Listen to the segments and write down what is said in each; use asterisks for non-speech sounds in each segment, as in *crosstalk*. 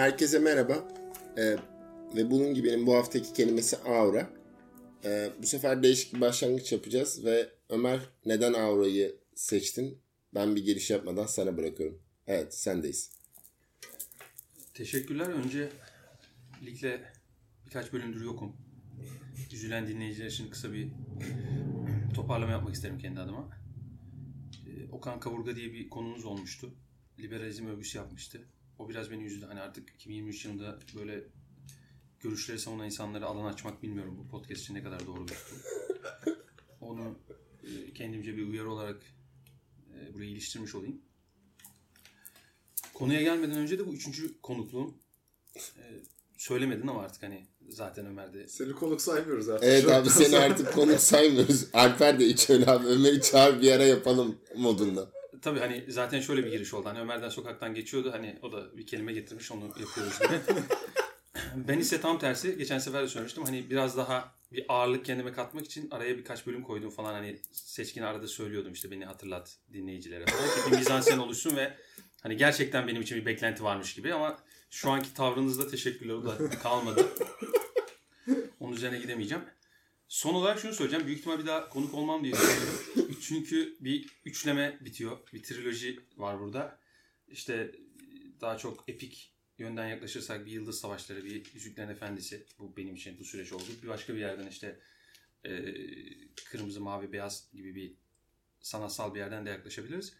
Herkese merhaba. Ee, ve bunun gibi benim bu haftaki kelimesi aura. Ee, bu sefer değişik bir başlangıç yapacağız ve Ömer neden aurayı seçtin? Ben bir giriş yapmadan sana bırakıyorum. Evet sendeyiz. Teşekkürler. Önce ligle birkaç bölümdür yokum. Üzülen dinleyiciler için kısa bir toparlama yapmak isterim kendi adıma. Ee, Okan Kavurga diye bir konumuz olmuştu. Liberalizm övgüsü yapmıştı. O biraz beni üzdü. Hani artık 2023 yılında böyle görüşleri savunan insanlara alan açmak bilmiyorum. Bu podcast için ne kadar doğru bir tutum. *laughs* Onu e, kendimce bir uyarı olarak e, buraya iliştirmiş olayım. Konuya gelmeden önce de bu üçüncü konukluğum. E, söylemedin ama artık hani zaten Ömer de Seni konuk saymıyoruz artık. Evet Şu abi seni artık konuk saymıyoruz. Alper de hiç öyle abi. Ömer'i çağır bir ara yapalım modunda. Tabii hani zaten şöyle bir giriş oldu. Hani Ömer'den sokaktan geçiyordu. Hani o da bir kelime getirmiş onu yapıyoruz gibi. *laughs* ben ise tam tersi. Geçen sefer de söylemiştim. Hani biraz daha bir ağırlık kendime katmak için araya birkaç bölüm koydum falan. Hani seçkin arada söylüyordum işte beni hatırlat dinleyicilere falan. Ki bir mizansen oluşsun ve hani gerçekten benim için bir beklenti varmış gibi ama şu anki tavrınızda teşekkürler o da kalmadı. Onun üzerine gidemeyeceğim. Son olarak şunu söyleyeceğim. Büyük ihtimal bir daha konuk olmam diye düşünüyorum. *laughs* Çünkü bir üçleme bitiyor. Bir triloji var burada. İşte daha çok epik yönden yaklaşırsak bir Yıldız Savaşları, bir Yüzüklerin Efendisi. Bu benim için bu süreç oldu. Bir başka bir yerden işte e, kırmızı, mavi, beyaz gibi bir sanatsal bir yerden de yaklaşabiliriz.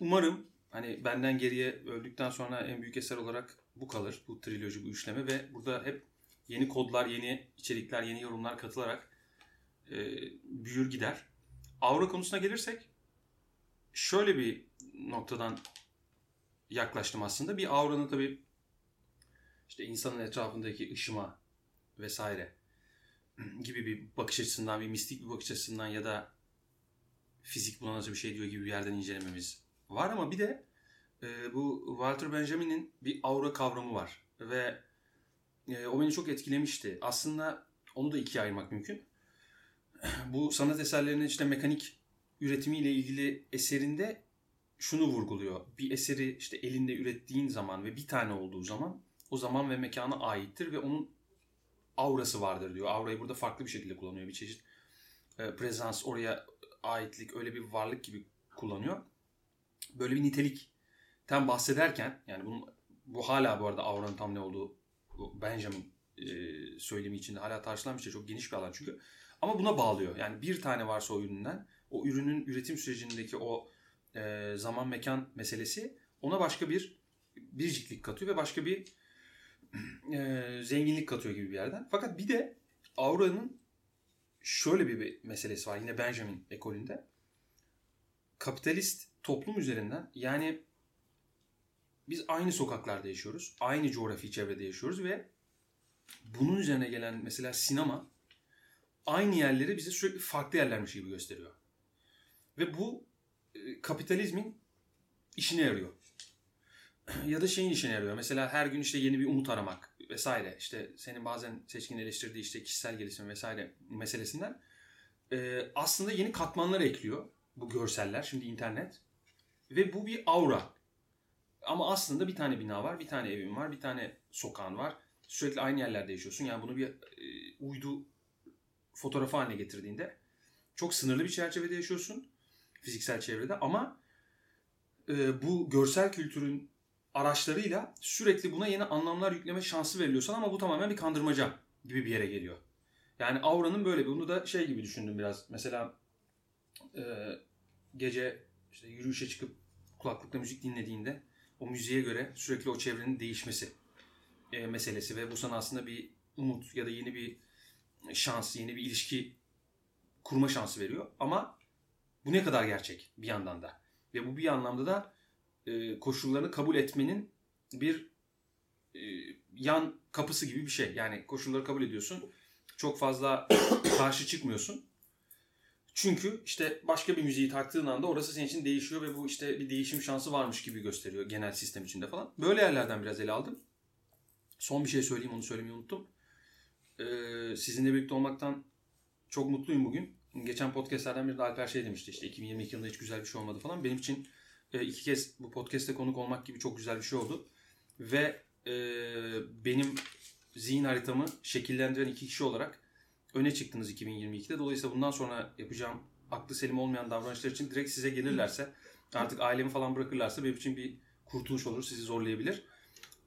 Umarım hani benden geriye öldükten sonra en büyük eser olarak bu kalır. Bu triloji, bu üçleme ve burada hep yeni kodlar, yeni içerikler, yeni yorumlar katılarak e, büyür gider. Aura konusuna gelirsek şöyle bir noktadan yaklaştım aslında. Bir auranın tabii işte insanın etrafındaki ışıma vesaire gibi bir bakış açısından, bir mistik bir bakış açısından ya da fizik buna nasıl bir şey diyor gibi bir yerden incelememiz var ama bir de e, bu Walter Benjamin'in bir aura kavramı var ve e, o beni çok etkilemişti. Aslında onu da ikiye ayırmak mümkün. Bu sanat eserlerinin işte mekanik üretimiyle ilgili eserinde şunu vurguluyor. Bir eseri işte elinde ürettiğin zaman ve bir tane olduğu zaman o zaman ve mekana aittir ve onun aurası vardır diyor. Aurayı burada farklı bir şekilde kullanıyor. Bir çeşit e, prezans, oraya aitlik, öyle bir varlık gibi kullanıyor. Böyle bir nitelikten bahsederken yani bunun, bu hala bu arada auranın tam ne olduğu Benjamin e, söylemi içinde hala tartışılan bir şey. Çok geniş bir alan çünkü. Ama buna bağlıyor. Yani bir tane varsa o üründen o ürünün üretim sürecindeki o e, zaman mekan meselesi ona başka bir biriciklik katıyor ve başka bir e, zenginlik katıyor gibi bir yerden. Fakat bir de auranın şöyle bir, bir meselesi var yine Benjamin ekolünde. Kapitalist toplum üzerinden yani biz aynı sokaklarda yaşıyoruz. Aynı coğrafi çevrede yaşıyoruz ve bunun üzerine gelen mesela sinema aynı yerleri bize sürekli farklı yerlermiş gibi gösteriyor. Ve bu e, kapitalizmin işine yarıyor. *clears throat* ya da şeyin işine yarıyor. Mesela her gün işte yeni bir umut aramak vesaire. İşte senin bazen seçkin eleştirdiği işte kişisel gelişim vesaire meselesinden e, aslında yeni katmanlar ekliyor bu görseller. Şimdi internet. Ve bu bir aura. Ama aslında bir tane bina var, bir tane evin var, bir tane sokağın var. Sürekli aynı yerlerde yaşıyorsun. Yani bunu bir e, uydu fotoğrafı haline getirdiğinde çok sınırlı bir çerçevede yaşıyorsun. Fiziksel çevrede ama e, bu görsel kültürün araçlarıyla sürekli buna yeni anlamlar yükleme şansı veriliyor sana ama bu tamamen bir kandırmaca gibi bir yere geliyor. Yani auranın böyle bir, bunu da şey gibi düşündüm biraz. Mesela e, gece işte yürüyüşe çıkıp kulaklıkla müzik dinlediğinde o müziğe göre sürekli o çevrenin değişmesi e, meselesi ve bu sana aslında bir umut ya da yeni bir şans, yeni bir ilişki kurma şansı veriyor. Ama bu ne kadar gerçek bir yandan da. Ve bu bir anlamda da e, koşullarını kabul etmenin bir e, yan kapısı gibi bir şey. Yani koşulları kabul ediyorsun. Çok fazla *coughs* karşı çıkmıyorsun. Çünkü işte başka bir müziği taktığın anda orası senin için değişiyor ve bu işte bir değişim şansı varmış gibi gösteriyor genel sistem içinde falan. Böyle yerlerden biraz ele aldım. Son bir şey söyleyeyim onu söylemeyi unuttum. Ee, sizinle birlikte olmaktan çok mutluyum bugün. Geçen podcastlerden biri de Alper şey demişti işte 2022 yılında hiç güzel bir şey olmadı falan. Benim için e, iki kez bu podcast'te konuk olmak gibi çok güzel bir şey oldu. Ve e, benim zihin haritamı şekillendiren iki kişi olarak öne çıktınız 2022'de. Dolayısıyla bundan sonra yapacağım aklı selim olmayan davranışlar için direkt size gelirlerse artık ailemi falan bırakırlarsa benim için bir kurtuluş olur. Sizi zorlayabilir.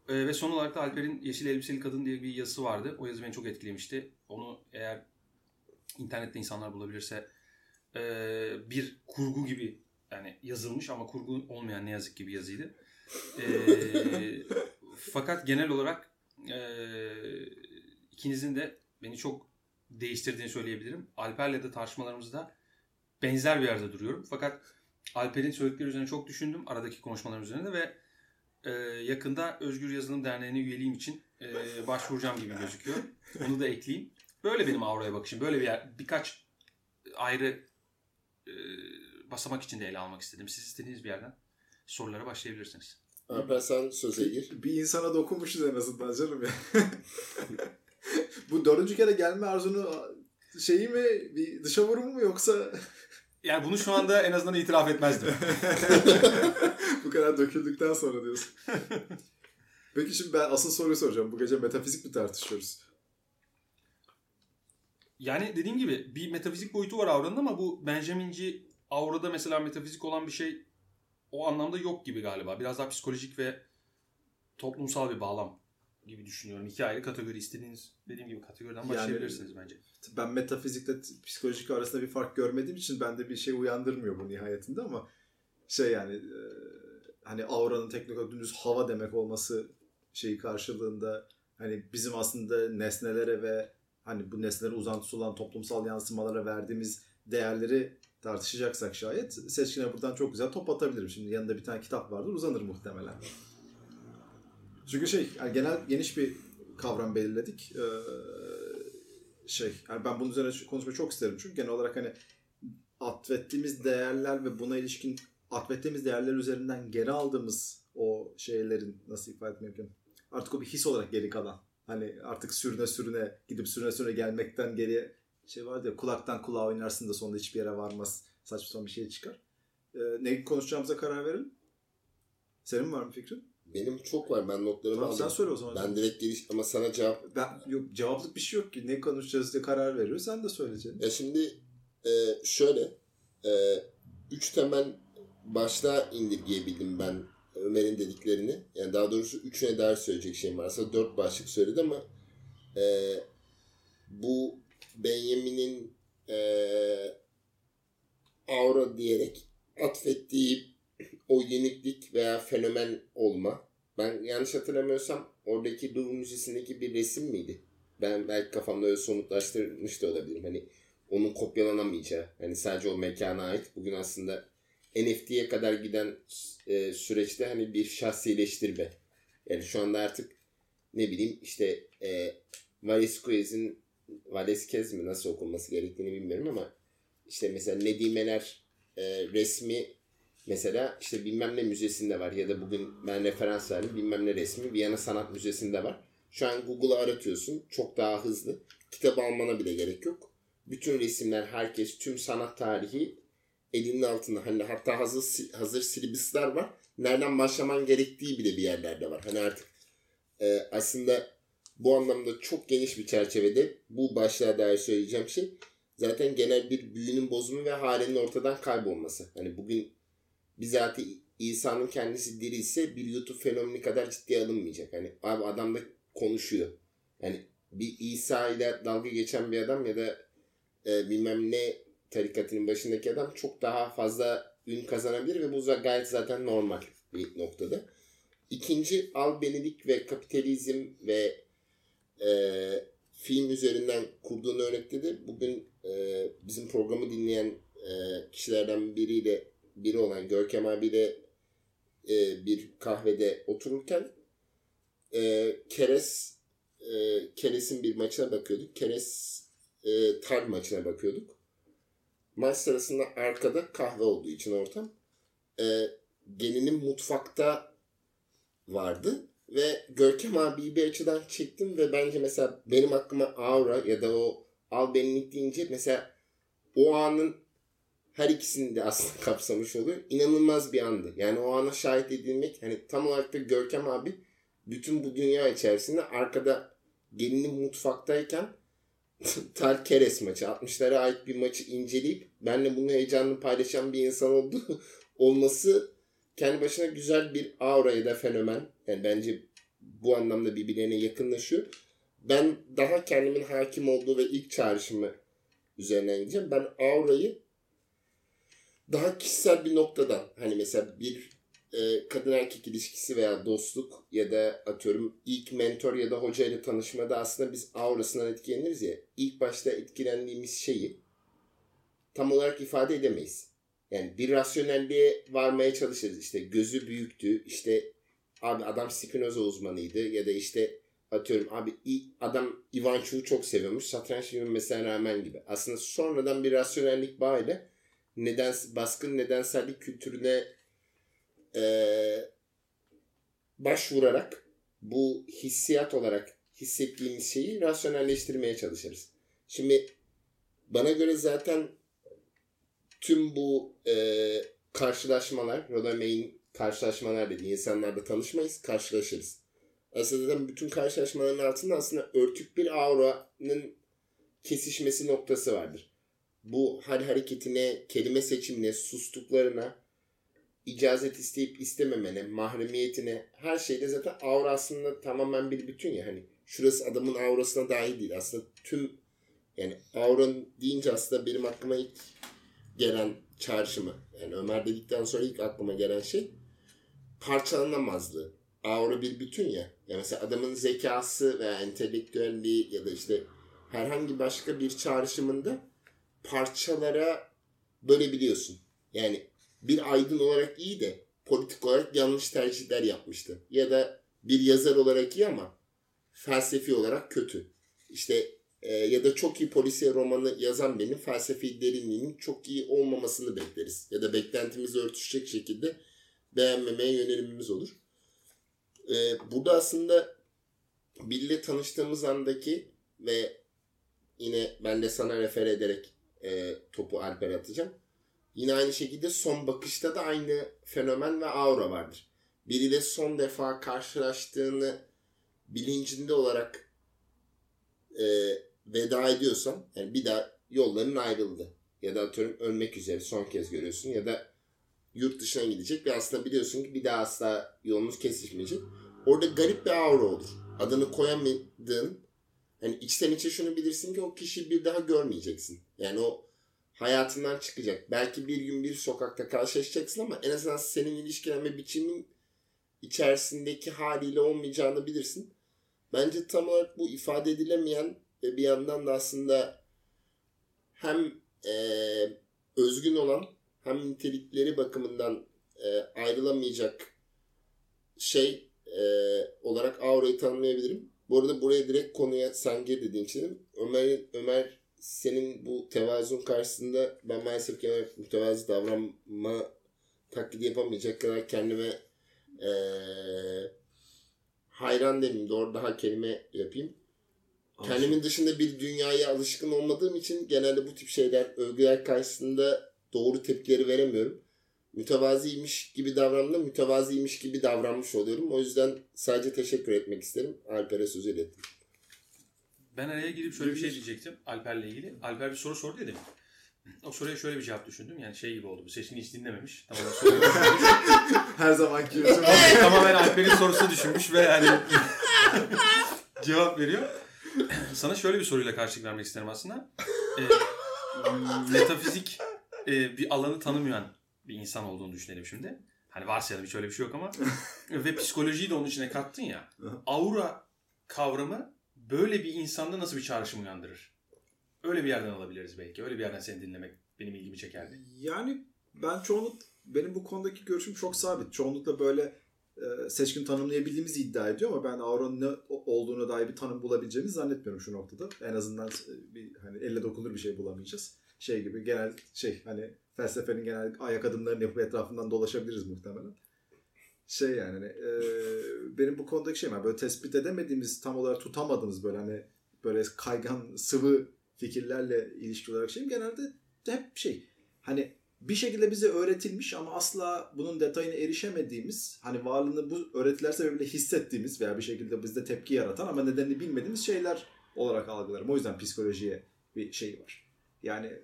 Ee, ve son olarak da Alper'in Yeşil Elbiseli Kadın diye bir yazısı vardı. O yazı beni çok etkilemişti. Onu eğer internette insanlar bulabilirse e, bir kurgu gibi yani yazılmış ama kurgu olmayan ne yazık ki bir yazıydı. E, *laughs* fakat genel olarak e, ikinizin de beni çok değiştirdiğini söyleyebilirim. Alper'le de tartışmalarımızda benzer bir yerde duruyorum. Fakat Alper'in söyledikleri üzerine çok düşündüm aradaki konuşmalarım üzerinde ve e, yakında Özgür Yazılım Derneği'ne üyeliğim için e, başvuracağım gibi gözüküyor. Onu da ekleyeyim. Böyle benim auraya bakışım. Böyle bir yer, birkaç ayrı e, basamak içinde ele almak istedim. Siz istediğiniz bir yerden sorulara başlayabilirsiniz. Alper sen söze gir. Bir insana dokunmuşuz en azından canım ya. *laughs* Bu dördüncü kere gelme arzunu şeyi mi bir dışa vurumu mu yoksa Yani bunu şu anda en azından itiraf etmezdim. *laughs* bu kadar döküldükten sonra diyorsun. Peki şimdi ben asıl soruyu soracağım. Bu gece metafizik mi tartışıyoruz? Yani dediğim gibi bir metafizik boyutu var auranın ama bu Benjaminci aurada mesela metafizik olan bir şey o anlamda yok gibi galiba. Biraz daha psikolojik ve toplumsal bir bağlam gibi düşünüyorum. İki ayrı kategori istediğiniz dediğim gibi kategoriden başlayabilirsiniz yani, bence. Ben metafizikle psikolojik arasında bir fark görmediğim için bende bir şey uyandırmıyor bu nihayetinde ama şey yani e, hani auranın teknik olarak dümdüz hava demek olması şeyi karşılığında hani bizim aslında nesnelere ve hani bu nesnelerin uzantısı olan toplumsal yansımalara verdiğimiz değerleri tartışacaksak şayet seçkine buradan çok güzel top atabilirim. Şimdi yanında bir tane kitap vardır uzanır muhtemelen. Çünkü şey yani genel geniş bir kavram belirledik. Ee, şey yani ben bunun üzerine konuşmayı çok isterim. Çünkü genel olarak hani atfettiğimiz değerler ve buna ilişkin atfettiğimiz değerler üzerinden geri aldığımız o şeylerin nasıl ifade etmek? Artık o bir his olarak geri kalan. Hani artık sürüne sürüne gidip sürüne sürüne gelmekten geriye şey vardı ya kulaktan kulağa oynarsın da sonunda hiçbir yere varmaz. Saçma sapan bir şey çıkar. Ee, ne konuşacağımıza karar verelim. Senin var mı fikrin? Benim çok var. Ben notlarımı tamam, aldım. Sen söyle o zaman. Ben direkt giriş ama sana cevap... Ben, yok cevaplık bir şey yok ki. Ne konuşacağız diye karar veriyor. Sen de söyleyeceksin. Ya şimdi e, şöyle e, üç temel başlığa indirgeyebildim ben Ömer'in dediklerini. Yani daha doğrusu üçüne dair söyleyecek şeyim varsa dört başlık söyledi ama e, bu Benjamin'in e, aura diyerek atfettiği o yeniklik veya fenomen olma. Ben yanlış hatırlamıyorsam oradaki Louvre Müzesi'ndeki bir resim miydi? Ben belki kafamda öyle somutlaştırmış da olabilirim. Hani onun kopyalanamayacağı. Hani sadece o mekana ait. Bugün aslında NFT'ye kadar giden e, süreçte hani bir şahsileştirme. Yani şu anda artık ne bileyim işte e, Valesquez'in Valesquez mi nasıl okunması gerektiğini bilmiyorum ama işte mesela Nedimeler e, resmi mesela işte bilmem ne müzesinde var ya da bugün ben referans verdim bilmem ne resmi Viyana Sanat Müzesi'nde var. Şu an Google'a aratıyorsun çok daha hızlı. Kitap almana bile gerek yok. Bütün resimler herkes tüm sanat tarihi elinin altında hani hatta hazır hazır silibisler var. Nereden başlaman gerektiği bile bir yerlerde var. Hani artık e, aslında bu anlamda çok geniş bir çerçevede bu başlığa dair söyleyeceğim şey zaten genel bir büyünün bozumu ve halinin ortadan kaybolması. Hani bugün bizatihi İsa'nın kendisi diri ise bir YouTube fenomeni kadar ciddiye alınmayacak. Hani abi adam da konuşuyor. Yani bir İsa ile dalga geçen bir adam ya da e, bilmem ne tarikatının başındaki adam çok daha fazla ün kazanabilir ve bu gayet zaten normal bir noktada. İkinci albenilik ve kapitalizm ve e, film üzerinden kurduğun örnekte de bugün e, bizim programı dinleyen e, kişilerden biriyle biri olan Görkem abiyle e, bir kahvede otururken e, Keres e, Keres'in bir maçına bakıyorduk. Keres e, tar maçına bakıyorduk. Maç sırasında arkada kahve olduğu için ortam. E, gelinin mutfakta vardı. Ve Görkem abiyi bir açıdan çektim ve bence mesela benim aklıma aura ya da o albenlik deyince mesela o anın her ikisini de aslında *laughs* kapsamış oluyor. İnanılmaz bir andı. Yani o ana şahit edilmek hani tam olarak da Görkem abi bütün bu dünya içerisinde arkada gelinin mutfaktayken *laughs* Tar Keres maçı 60'lara ait bir maçı inceleyip benle bunu heyecanlı paylaşan bir insan oldu *laughs* olması kendi başına güzel bir aura ya da fenomen. Yani bence bu anlamda birbirlerine yakınlaşıyor. Ben daha kendimin hakim olduğu ve ilk çağrışımı üzerinden gideceğim. Ben aurayı daha kişisel bir noktadan hani mesela bir e, kadın erkek ilişkisi veya dostluk ya da atıyorum ilk mentor ya da hoca ile tanışmada aslında biz aurasından etkileniriz ya. İlk başta etkilendiğimiz şeyi tam olarak ifade edemeyiz. Yani bir rasyonelliğe varmaya çalışırız. İşte gözü büyüktü. işte abi adam Spinoza uzmanıydı ya da işte atıyorum abi adam Ivan Chu'yu çok seviyormuş. Satranç mesela rağmen gibi. Aslında sonradan bir rasyonellik bağıyla neden baskın nedensellik kültürüne e, başvurarak bu hissiyat olarak hissettiğimiz şeyi rasyonelleştirmeye çalışırız. Şimdi bana göre zaten tüm bu e, karşılaşmalar, Rodamay'in karşılaşmalar dediği insanlarla tanışmayız, karşılaşırız. Aslında zaten bütün karşılaşmaların altında aslında örtük bir auranın kesişmesi noktası vardır. Bu hal hareketine, kelime seçimine, sustuklarına, icazet isteyip istememene, mahremiyetine, her şeyde zaten aura aslında tamamen bir bütün ya. Hani şurası adamın aurasına dahil değil. Aslında tüm yani auran deyince aslında benim aklıma ilk gelen çağrışımı. Yani Ömer dedikten sonra ilk aklıma gelen şey parçalanamazlığı. Aura bir bütün ya. Yani mesela adamın zekası veya entelektüelliği ya da işte herhangi başka bir çağrışımında parçalara bölebiliyorsun. Yani bir aydın olarak iyi de politik olarak yanlış tercihler yapmıştı. Ya da bir yazar olarak iyi ama felsefi olarak kötü. İşte e, ya da çok iyi polisiye romanı yazan benim felsefi derinliğinin çok iyi olmamasını bekleriz. Ya da beklentimizi örtüşecek şekilde beğenmemeye yönelimimiz olur. E, burada aslında Bill'le tanıştığımız andaki ve yine ben de sana refer ederek e, topu Alper atacağım. Yine aynı şekilde son bakışta da aynı fenomen ve aura vardır. Biriyle son defa karşılaştığını bilincinde olarak e, veda ediyorsan yani bir daha yolların ayrıldı. Ya da atıyorum ölmek üzere son kez görüyorsun ya da yurt dışına gidecek ve aslında biliyorsun ki bir daha asla yolunuz kesişmeyecek. Orada garip bir aura olur. Adını koyamadığın hani içten içe şunu bilirsin ki o kişiyi bir daha görmeyeceksin. Yani o hayatından çıkacak. Belki bir gün bir sokakta karşılaşacaksın ama en azından senin ilişkilenme biçimin içerisindeki haliyle olmayacağını bilirsin. Bence tam olarak bu ifade edilemeyen ve bir yandan da aslında hem e, özgün olan hem nitelikleri bakımından e, ayrılamayacak şey e, olarak aurayı tanımlayabilirim. Bu arada buraya direkt konuya sen gir dediğin için Ömer, Ömer senin bu tevazun karşısında ben maalesef genel mütevazı davranma taklidi yapamayacak kadar kendime e, hayran demeyeyim doğru daha kelime yapayım. Kendimin dışında bir dünyaya alışkın olmadığım için genelde bu tip şeyler, övgüler karşısında doğru tepkileri veremiyorum. Mütevaziymiş gibi davrandım, mütevaziymiş gibi davranmış oluyorum. O yüzden sadece teşekkür etmek isterim. Alper'e söz ilettim. Ben araya girip şöyle bir şey diyecektim Alper'le ilgili. Alper bir soru sordu ya demin. O soruya şöyle bir cevap düşündüm. Yani şey gibi oldu. Bu sesini hiç dinlememiş. Tamamen soruyu *laughs* Her zamanki gibi. Tamamen Alper'in sorusu düşünmüş ve yani *laughs* cevap veriyor. Sana şöyle bir soruyla karşılık vermek isterim aslında. E, metafizik e, bir alanı tanımayan bir insan olduğunu düşünelim şimdi. Hani varsayalım hiç öyle bir şey yok ama. *laughs* ve psikolojiyi de onun içine kattın ya. Aura kavramı böyle bir insanda nasıl bir çağrışım uyandırır? Öyle bir yerden alabiliriz belki. Öyle bir yerden seni dinlemek benim ilgimi çekerdi. Yani ben çoğunluk benim bu konudaki görüşüm çok sabit. Çoğunlukla böyle e, seçkin tanımlayabildiğimizi iddia ediyor ama ben auranın ne olduğuna dair bir tanım bulabileceğimizi zannetmiyorum şu noktada. En azından e, bir hani elle dokunur bir şey bulamayacağız. Şey gibi genel şey hani felsefenin genel ayak adımlarını yapıp etrafından dolaşabiliriz muhtemelen. Şey yani hani, e, benim bu konudaki şeyim böyle tespit edemediğimiz tam olarak tutamadığımız böyle hani böyle kaygan sıvı fikirlerle ilişki olarak şeyim genelde hep şey hani bir şekilde bize öğretilmiş ama asla bunun detayına erişemediğimiz, hani varlığını bu öğretiler sebebiyle hissettiğimiz veya bir şekilde bizde tepki yaratan ama nedenini bilmediğimiz şeyler olarak algılarım. O yüzden psikolojiye bir şey var. Yani e,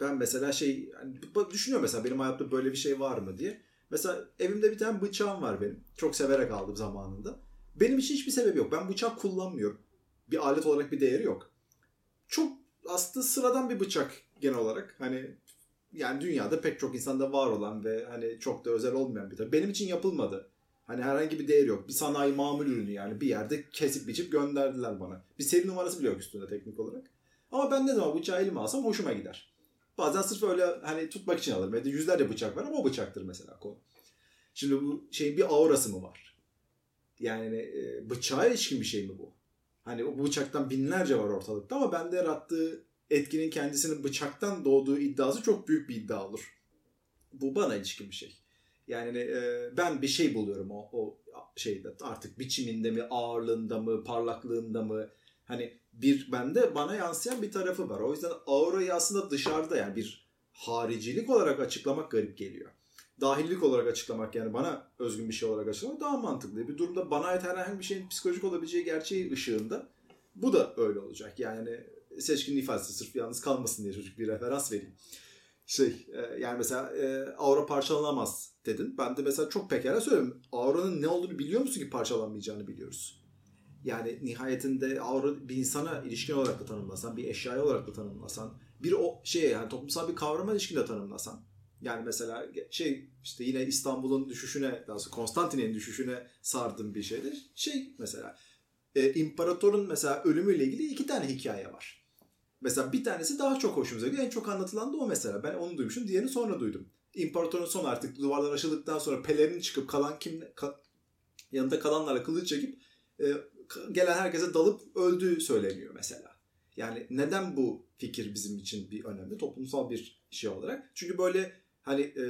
ben mesela şey yani düşünüyorum mesela benim hayatta böyle bir şey var mı diye. Mesela evimde bir tane bıçağım var benim. Çok severek aldım zamanında. Benim için hiçbir sebebi yok. Ben bıçak kullanmıyorum. Bir alet olarak bir değeri yok. Çok aslında sıradan bir bıçak genel olarak. Hani yani dünyada pek çok insanda var olan ve hani çok da özel olmayan bir tabi. Benim için yapılmadı. Hani herhangi bir değeri yok. Bir sanayi mamul ürünü yani. Bir yerde kesip biçip gönderdiler bana. Bir seri numarası bile yok üstünde teknik olarak. Ama ben ne zaman bıçağı elime alsam hoşuma gider. Bazen sırf öyle hani tutmak için alırım. Evde yüzlerce bıçak var ama o bıçaktır mesela konu. Şimdi bu şey bir aurası mı var? Yani e, bıçağa ilişkin bir şey mi bu? Hani o bıçaktan binlerce var ortalıkta ama bende yarattığı etkinin kendisinin bıçaktan doğduğu iddiası çok büyük bir iddia olur. Bu bana ilişkin bir şey. Yani e, ben bir şey buluyorum o, o şeyde artık biçiminde mi, ağırlığında mı, parlaklığında mı? Hani bir bende bana yansıyan bir tarafı var. O yüzden aurayı aslında dışarıda yani bir haricilik olarak açıklamak garip geliyor. Dahillik olarak açıklamak yani bana özgün bir şey olarak açıklamak daha mantıklı. Bir durumda bana ait herhangi bir şeyin psikolojik olabileceği gerçeği ışığında bu da öyle olacak. Yani seçkin ifadesi sırf yalnız kalmasın diye çocuk bir referans vereyim. Şey e, yani mesela e, aura parçalanamaz dedin. Ben de mesela çok pekala söylüyorum. Auranın ne olduğunu biliyor musun ki parçalanmayacağını biliyoruz. Yani nihayetinde aura bir insana ilişkin olarak da tanımlasan, bir eşyaya olarak da tanımlasan, bir o şey yani toplumsal bir kavrama ilişkin de tanımlasan. Yani mesela şey işte yine İstanbul'un düşüşüne, daha Konstantin'in düşüşüne sardım bir şeydir. Şey mesela e, imparatorun mesela ölümüyle ilgili iki tane hikaye var. Mesela bir tanesi daha çok hoşumuza gidiyor. En çok anlatılan da o mesela. Ben onu duymuşum. Diğerini sonra duydum. İmparatorun son artık duvarlar aşıldıktan sonra pelerin çıkıp kalan kim ka, yanında kalanlarla kılıç çekip e, gelen herkese dalıp öldüğü söyleniyor mesela. Yani neden bu fikir bizim için bir önemli toplumsal bir şey olarak? Çünkü böyle hani e,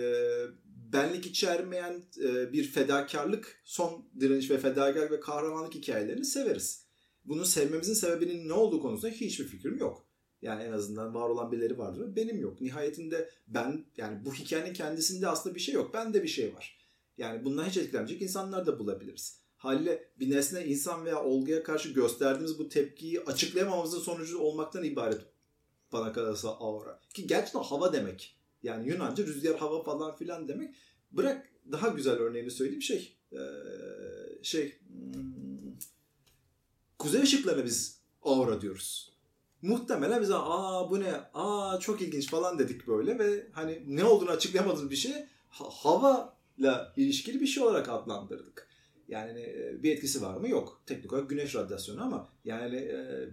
benlik içermeyen e, bir fedakarlık, son direniş ve fedakarlık ve kahramanlık hikayelerini severiz. Bunu sevmemizin sebebinin ne olduğu konusunda hiçbir fikrim yok. Yani en azından var olan birileri vardır. Benim yok. Nihayetinde ben yani bu hikayenin kendisinde aslında bir şey yok. Bende bir şey var. Yani bundan hiç etkilenmeyecek insanlar da bulabiliriz. Haliyle bir nesne insan veya olguya karşı gösterdiğimiz bu tepkiyi açıklayamamamızın sonucu olmaktan ibaret bana kalırsa aura. Ki gerçekten hava demek. Yani Yunanca rüzgar hava falan filan demek. Bırak daha güzel örneğini söyleyeyim şey. Ee, şey hmm, kuzey ışıklarına biz aura diyoruz. Muhtemelen bize aa bu ne aa çok ilginç falan dedik böyle ve hani ne olduğunu açıklayamadığımız bir şey ha, havayla ilişkili bir şey olarak adlandırdık. Yani bir etkisi var mı? Yok. Teknik olarak güneş radyasyonu ama yani e,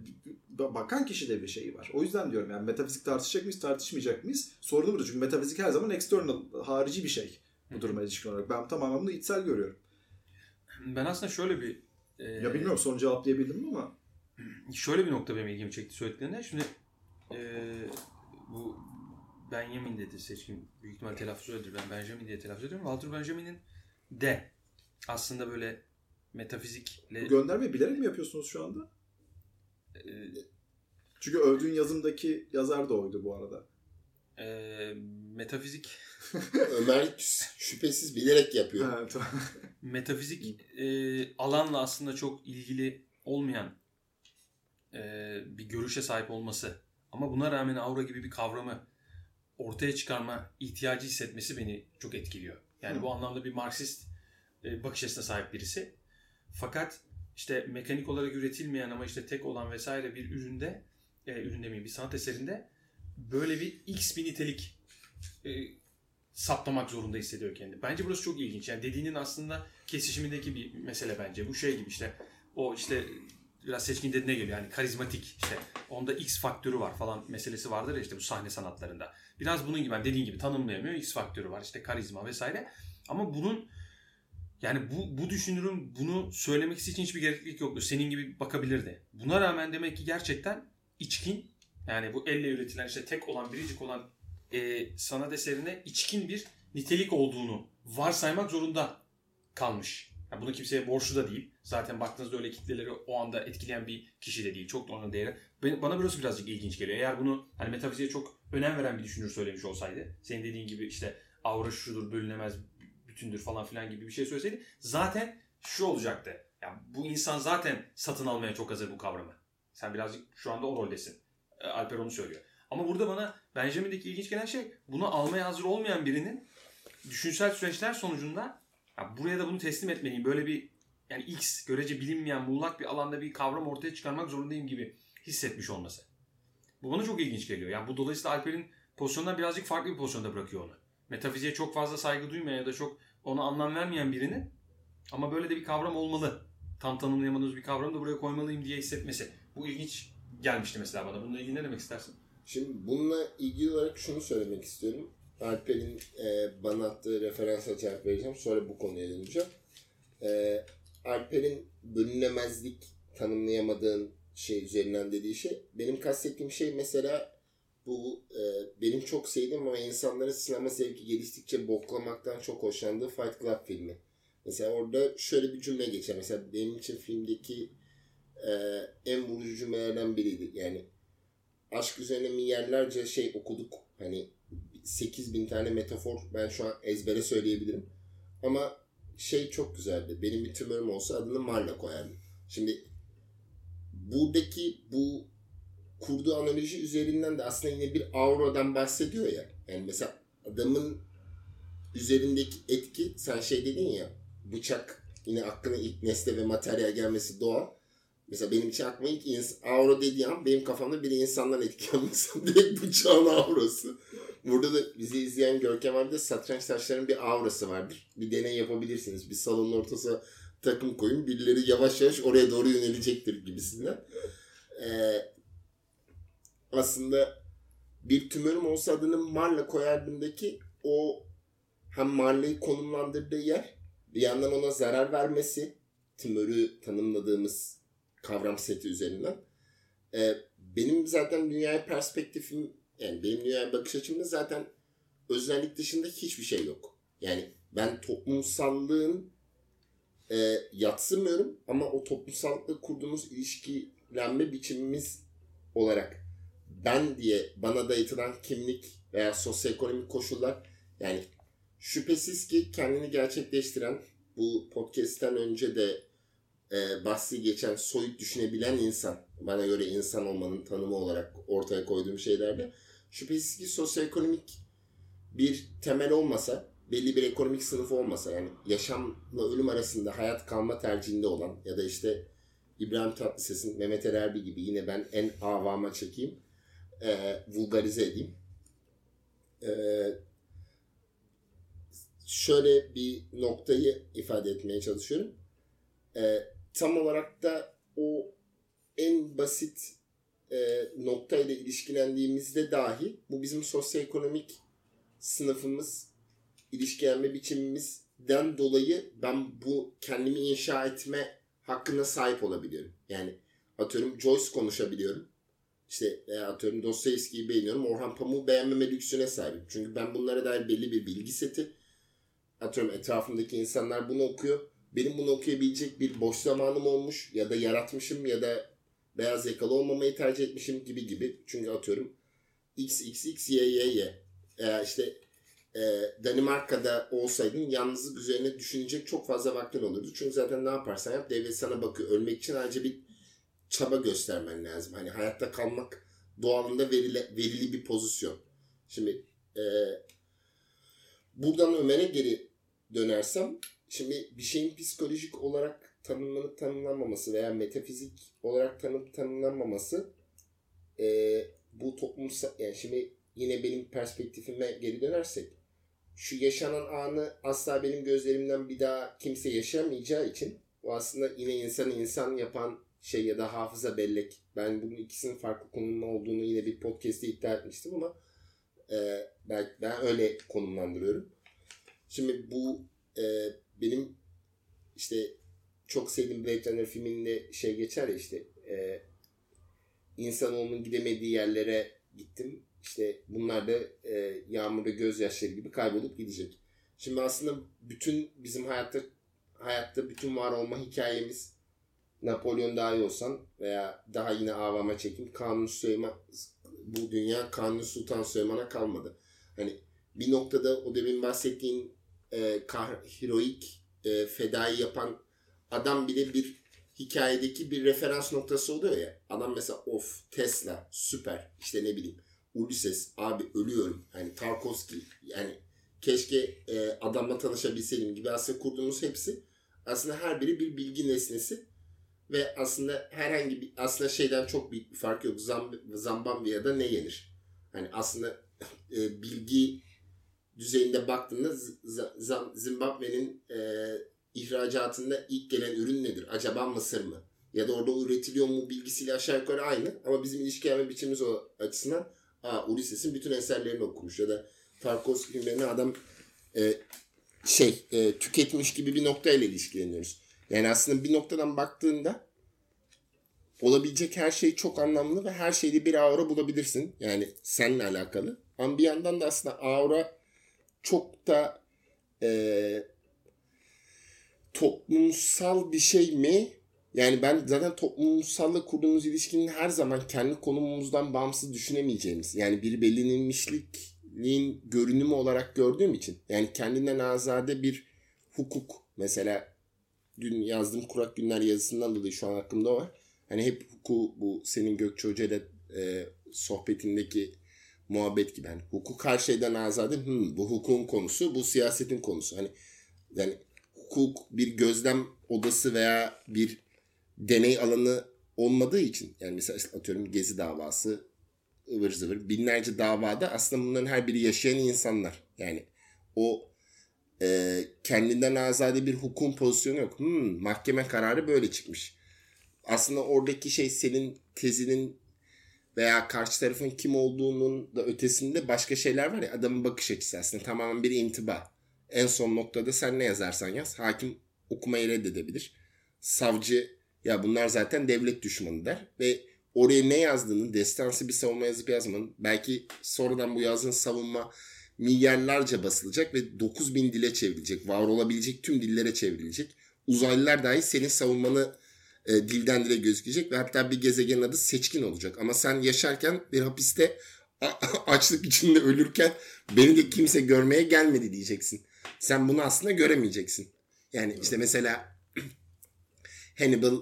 bakan kişi de bir şeyi var. O yüzden diyorum yani metafizik tartışacak mıyız, tartışmayacak mıyız? Sorunu burada. Çünkü metafizik her zaman external, harici bir şey bu duruma ilişkin olarak. Ben tamamen bunu içsel görüyorum. Ben aslında şöyle bir... E, ya bilmiyorum son cevaplayabildim mi ama. Şöyle bir nokta benim ilgimi çekti söylediklerinde. Şimdi e, bu Benjamin dedi seçkin. Büyük ihtimal telaffuz öyledir. Ben Benjamin diye telaffuz ediyorum. Walter Benjamin'in de aslında böyle metafizikle... Bu göndermeyi bilerek mi yapıyorsunuz şu anda? Ee, Çünkü övdüğün yazımdaki yazar da oydu bu arada. E, metafizik... *laughs* Ömer şüphesiz bilerek yapıyor. Tamam. *laughs* metafizik e, alanla aslında çok ilgili olmayan e, bir görüşe sahip olması ama buna rağmen aura gibi bir kavramı ortaya çıkarma ihtiyacı hissetmesi beni çok etkiliyor. Yani Hı. bu anlamda bir Marksist e, bakış açısına sahip birisi. Fakat işte mekanik olarak üretilmeyen ama işte tek olan vesaire bir üründe, e, ürün demeyeyim bir sanat eserinde böyle bir X bir nitelik e, saptamak zorunda hissediyor kendi. Bence burası çok ilginç. Yani dediğinin aslında kesişimindeki bir mesele bence. Bu şey gibi işte o işte biraz seçkin dediğine geliyor. Yani karizmatik işte onda X faktörü var falan meselesi vardır ya işte bu sahne sanatlarında. Biraz bunun gibi yani dediğin gibi tanımlayamıyor. X faktörü var işte karizma vesaire. Ama bunun yani bu, bu düşünürün bunu söylemek için hiçbir gereklilik yoktu. Senin gibi bakabilirdi. Buna rağmen demek ki gerçekten içkin yani bu elle üretilen işte tek olan biricik olan e, sanat eserine içkin bir nitelik olduğunu varsaymak zorunda kalmış. Yani bunu kimseye borçlu da değil. Zaten baktığınızda öyle kitleleri o anda etkileyen bir kişi de değil. Çok da onun değeri. Bana burası birazcık ilginç geliyor. Eğer bunu hani metafiziğe çok önem veren bir düşünür söylemiş olsaydı. Senin dediğin gibi işte aura şudur bölünemez bütündür falan filan gibi bir şey söyleseydi. Zaten şu olacaktı. Yani bu insan zaten satın almaya çok hazır bu kavramı. Sen birazcık şu anda o roldesin. E, Alper onu söylüyor. Ama burada bana Benjamin'deki ilginç gelen şey bunu almaya hazır olmayan birinin düşünsel süreçler sonucunda ya buraya da bunu teslim etmeliyim. Böyle bir yani X görece bilinmeyen muğlak bir alanda bir kavram ortaya çıkarmak zorundayım gibi hissetmiş olması. Bu bana çok ilginç geliyor. Yani bu dolayısıyla Alper'in pozisyondan birazcık farklı bir pozisyonda bırakıyor onu. Metafiziğe çok fazla saygı duymayan ya da çok ona anlam vermeyen birinin ama böyle de bir kavram olmalı. Tam tanımlayamadığımız bir kavramı da buraya koymalıyım diye hissetmesi. Bu ilginç gelmişti mesela bana. Bununla ilgili ne demek istersin? Şimdi bununla ilgili olarak şunu söylemek istiyorum. Alper'in e, bana attığı referansa cevap vereceğim. Sonra bu konuya döneceğim. E, Alper'in bölünemezlik tanımlayamadığın şey üzerinden dediği şey. Benim kastettiğim şey mesela bu e, benim çok sevdiğim ama insanların sinema zevki geliştikçe boklamaktan çok hoşlandığı Fight Club filmi. Mesela orada şöyle bir cümle geçer. Mesela benim için filmdeki e, en vurucu cümlelerden biriydi. Yani aşk üzerine milyarlarca şey okuduk. Hani 8000 tane metafor ben şu an ezbere söyleyebilirim. Ama şey çok güzeldi. Benim bir tümörüm olsa adını Marla koyardım. Şimdi buradaki bu kurduğu analoji üzerinden de aslında yine bir auradan bahsediyor ya. Yani mesela adamın üzerindeki etki sen şey dedin ya bıçak yine aklına ilk nesne ve materyal gelmesi doğal. Mesela benim için aklıma ilk ins- aura dediği an benim kafamda bir insandan etkilenmesi *laughs* direkt bıçağın aurası. Burada da bizi izleyen Görkem abi de satranç taşlarının bir aurası vardır. Bir deney yapabilirsiniz. Bir salonun ortasına takım koyun. Birileri yavaş yavaş oraya doğru yönelecektir gibisinden. Ee, aslında bir tümörüm olsa adını Marla koyardımdaki o hem Marla'yı konumlandırdığı yer bir yandan ona zarar vermesi tümörü tanımladığımız kavram seti üzerinden. Ee, benim zaten dünyaya perspektifim yani benim dünyaya bakış açımda zaten özellik dışında hiçbir şey yok. Yani ben toplumsallığın e, yatsımıyorum ama o toplumsallıkla kurduğumuz ilişkilenme biçimimiz olarak ben diye bana dayatılan kimlik veya sosyoekonomik koşullar yani şüphesiz ki kendini gerçekleştiren bu podcast'ten önce de e, bahsi geçen soyut düşünebilen insan bana göre insan olmanın tanımı olarak ortaya koyduğum şeylerde şüphesiz ki sosyoekonomik bir temel olmasa belli bir ekonomik sınıf olmasa yani yaşamla ölüm arasında hayat kalma tercihinde olan ya da işte İbrahim Tatlıses'in Mehmet Ali Erbil gibi yine ben en avama çekeyim e, vulgarize edeyim. E, şöyle bir noktayı ifade etmeye çalışıyorum. E, tam olarak da o en basit e, noktayla ilişkilendiğimizde dahi bu bizim sosyoekonomik sınıfımız, ilişkilenme biçimimizden dolayı ben bu kendimi inşa etme hakkına sahip olabiliyorum. Yani atıyorum Joyce konuşabiliyorum. İşte e, atıyorum Dostoyevski'yi beğeniyorum. Orhan Pamuk'u beğenmeme lüksüne sahibim. Çünkü ben bunlara dair belli bir bilgi seti atıyorum etrafımdaki insanlar bunu okuyor. Benim bunu okuyabilecek bir boş zamanım olmuş ya da yaratmışım ya da beyaz yakalı olmamayı tercih etmişim gibi gibi. Çünkü atıyorum x x x y y y. Eğer işte e, Danimarka'da olsaydın yalnızlık üzerine düşünecek çok fazla vaktin olurdu. Çünkü zaten ne yaparsan yap devlet sana bakıyor. Ölmek için ayrıca bir çaba göstermen lazım. Hani hayatta kalmak doğalında verili, verili bir pozisyon. Şimdi e, buradan Ömer'e geri dönersem şimdi bir şeyin psikolojik olarak tanımlanıp tanımlanmaması veya metafizik olarak tanıp tanımlanmaması e, bu toplumsal yani şimdi yine benim perspektifime geri dönersek şu yaşanan anı asla benim gözlerimden bir daha kimse yaşamayacağı için o aslında yine insanı insan yapan şey ya da hafıza bellek. Ben bunun ikisinin farklı konumda olduğunu yine bir podcast'te iddia etmiştim ama e, ben, ben öyle konumlandırıyorum. Şimdi bu e, benim işte çok sevdiğim Blade Runner filminde şey geçer ya işte e, insanoğlunun gidemediği yerlere gittim. İşte bunlar da e, yağmurda gözyaşları gibi kaybolup gidecek. Şimdi aslında bütün bizim hayatta hayatta bütün var olma hikayemiz Napolyon daha iyi olsan veya daha yine avama çekim Kanuni Süleyman bu dünya Kanuni Sultan Süleyman'a kalmadı. Hani bir noktada o demin bahsettiğin e, kah, heroik e, fedai yapan adam bile bir hikayedeki bir referans noktası oluyor ya. Adam mesela of Tesla süper işte ne bileyim Ulysses abi ölüyorum. Yani Tarkovski yani keşke e, adamla tanışabilseydim gibi aslında kurduğumuz hepsi aslında her biri bir bilgi nesnesi ve aslında herhangi bir aslında şeyden çok büyük bir fark yok. Zamb Zambambia'da ne yenir? Hani aslında *laughs* e, bilgi düzeyinde baktığında Zimbabwe'nin e, ihracatında ilk gelen ürün nedir? Acaba mısır mı? Ya da orada üretiliyor mu bilgisiyle aşağı yukarı aynı. Ama bizim ilişkilenme biçimimiz o açısından Aa, Ulysses'in bütün eserlerini okumuş. Ya da Tarkovski filmlerini adam e, şey e, tüketmiş gibi bir noktayla ilişkileniyoruz. Yani aslında bir noktadan baktığında olabilecek her şey çok anlamlı ve her şeyde bir aura bulabilirsin. Yani seninle alakalı. Ama bir yandan da aslında aura çok da e, toplumsal bir şey mi? Yani ben zaten toplumsalla kurduğumuz ilişkinin her zaman kendi konumumuzdan bağımsız düşünemeyeceğimiz. Yani bir belirlenmişlikliğin görünümü olarak gördüğüm için. Yani kendinden azade bir hukuk. Mesela dün yazdığım Kurak Günler yazısından dolayı şu an aklımda var. Hani hep hukuku bu senin Gökçe Hoca ile e, sohbetindeki muhabbet gibi. Hani hukuk her şeyden azade. Hmm, bu hukukun konusu, bu siyasetin konusu. Hani yani hukuk bir gözlem odası veya bir deney alanı olmadığı için yani mesela atıyorum Gezi davası ıvır zıvır binlerce davada aslında bunların her biri yaşayan insanlar. Yani o e, kendinden azade bir hukum pozisyonu yok. Hmm, mahkeme kararı böyle çıkmış. Aslında oradaki şey senin tezinin veya karşı tarafın kim olduğunun da ötesinde başka şeyler var ya adamın bakış açısı aslında tamamen bir intiba. En son noktada sen ne yazarsan yaz hakim okumayı reddedebilir. Savcı ya bunlar zaten devlet düşmanı der ve oraya ne yazdığını destansı bir savunma yazıp yazmanın belki sonradan bu yazdığın savunma milyarlarca basılacak ve 9000 dile çevrilecek. Var olabilecek tüm dillere çevrilecek. Uzaylılar dahi senin savunmanı e, dilden dile gözükecek ve hatta bir gezegenin adı seçkin olacak. Ama sen yaşarken bir hapiste açlık içinde ölürken beni de kimse görmeye gelmedi diyeceksin. Sen bunu aslında göremeyeceksin. Yani işte mesela Hannibal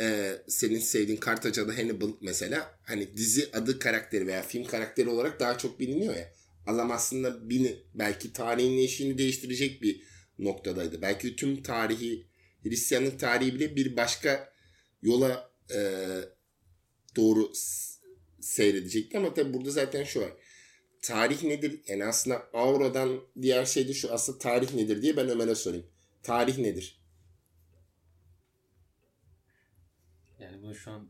e, senin sevdiğin Kartaca'da Hannibal mesela hani dizi adı karakteri veya film karakteri olarak daha çok biliniyor ya. Adam aslında bini, belki tarihin eşiğini değiştirecek bir noktadaydı. Belki tüm tarihi Hristiyanlık tarihi bile bir başka yola e, doğru seyredecekti ama tabi burada zaten şu var. Tarih nedir? Yani aslında auradan diğer şey de şu aslında tarih nedir diye ben Ömer'e sorayım. Tarih nedir? Yani bunu şu an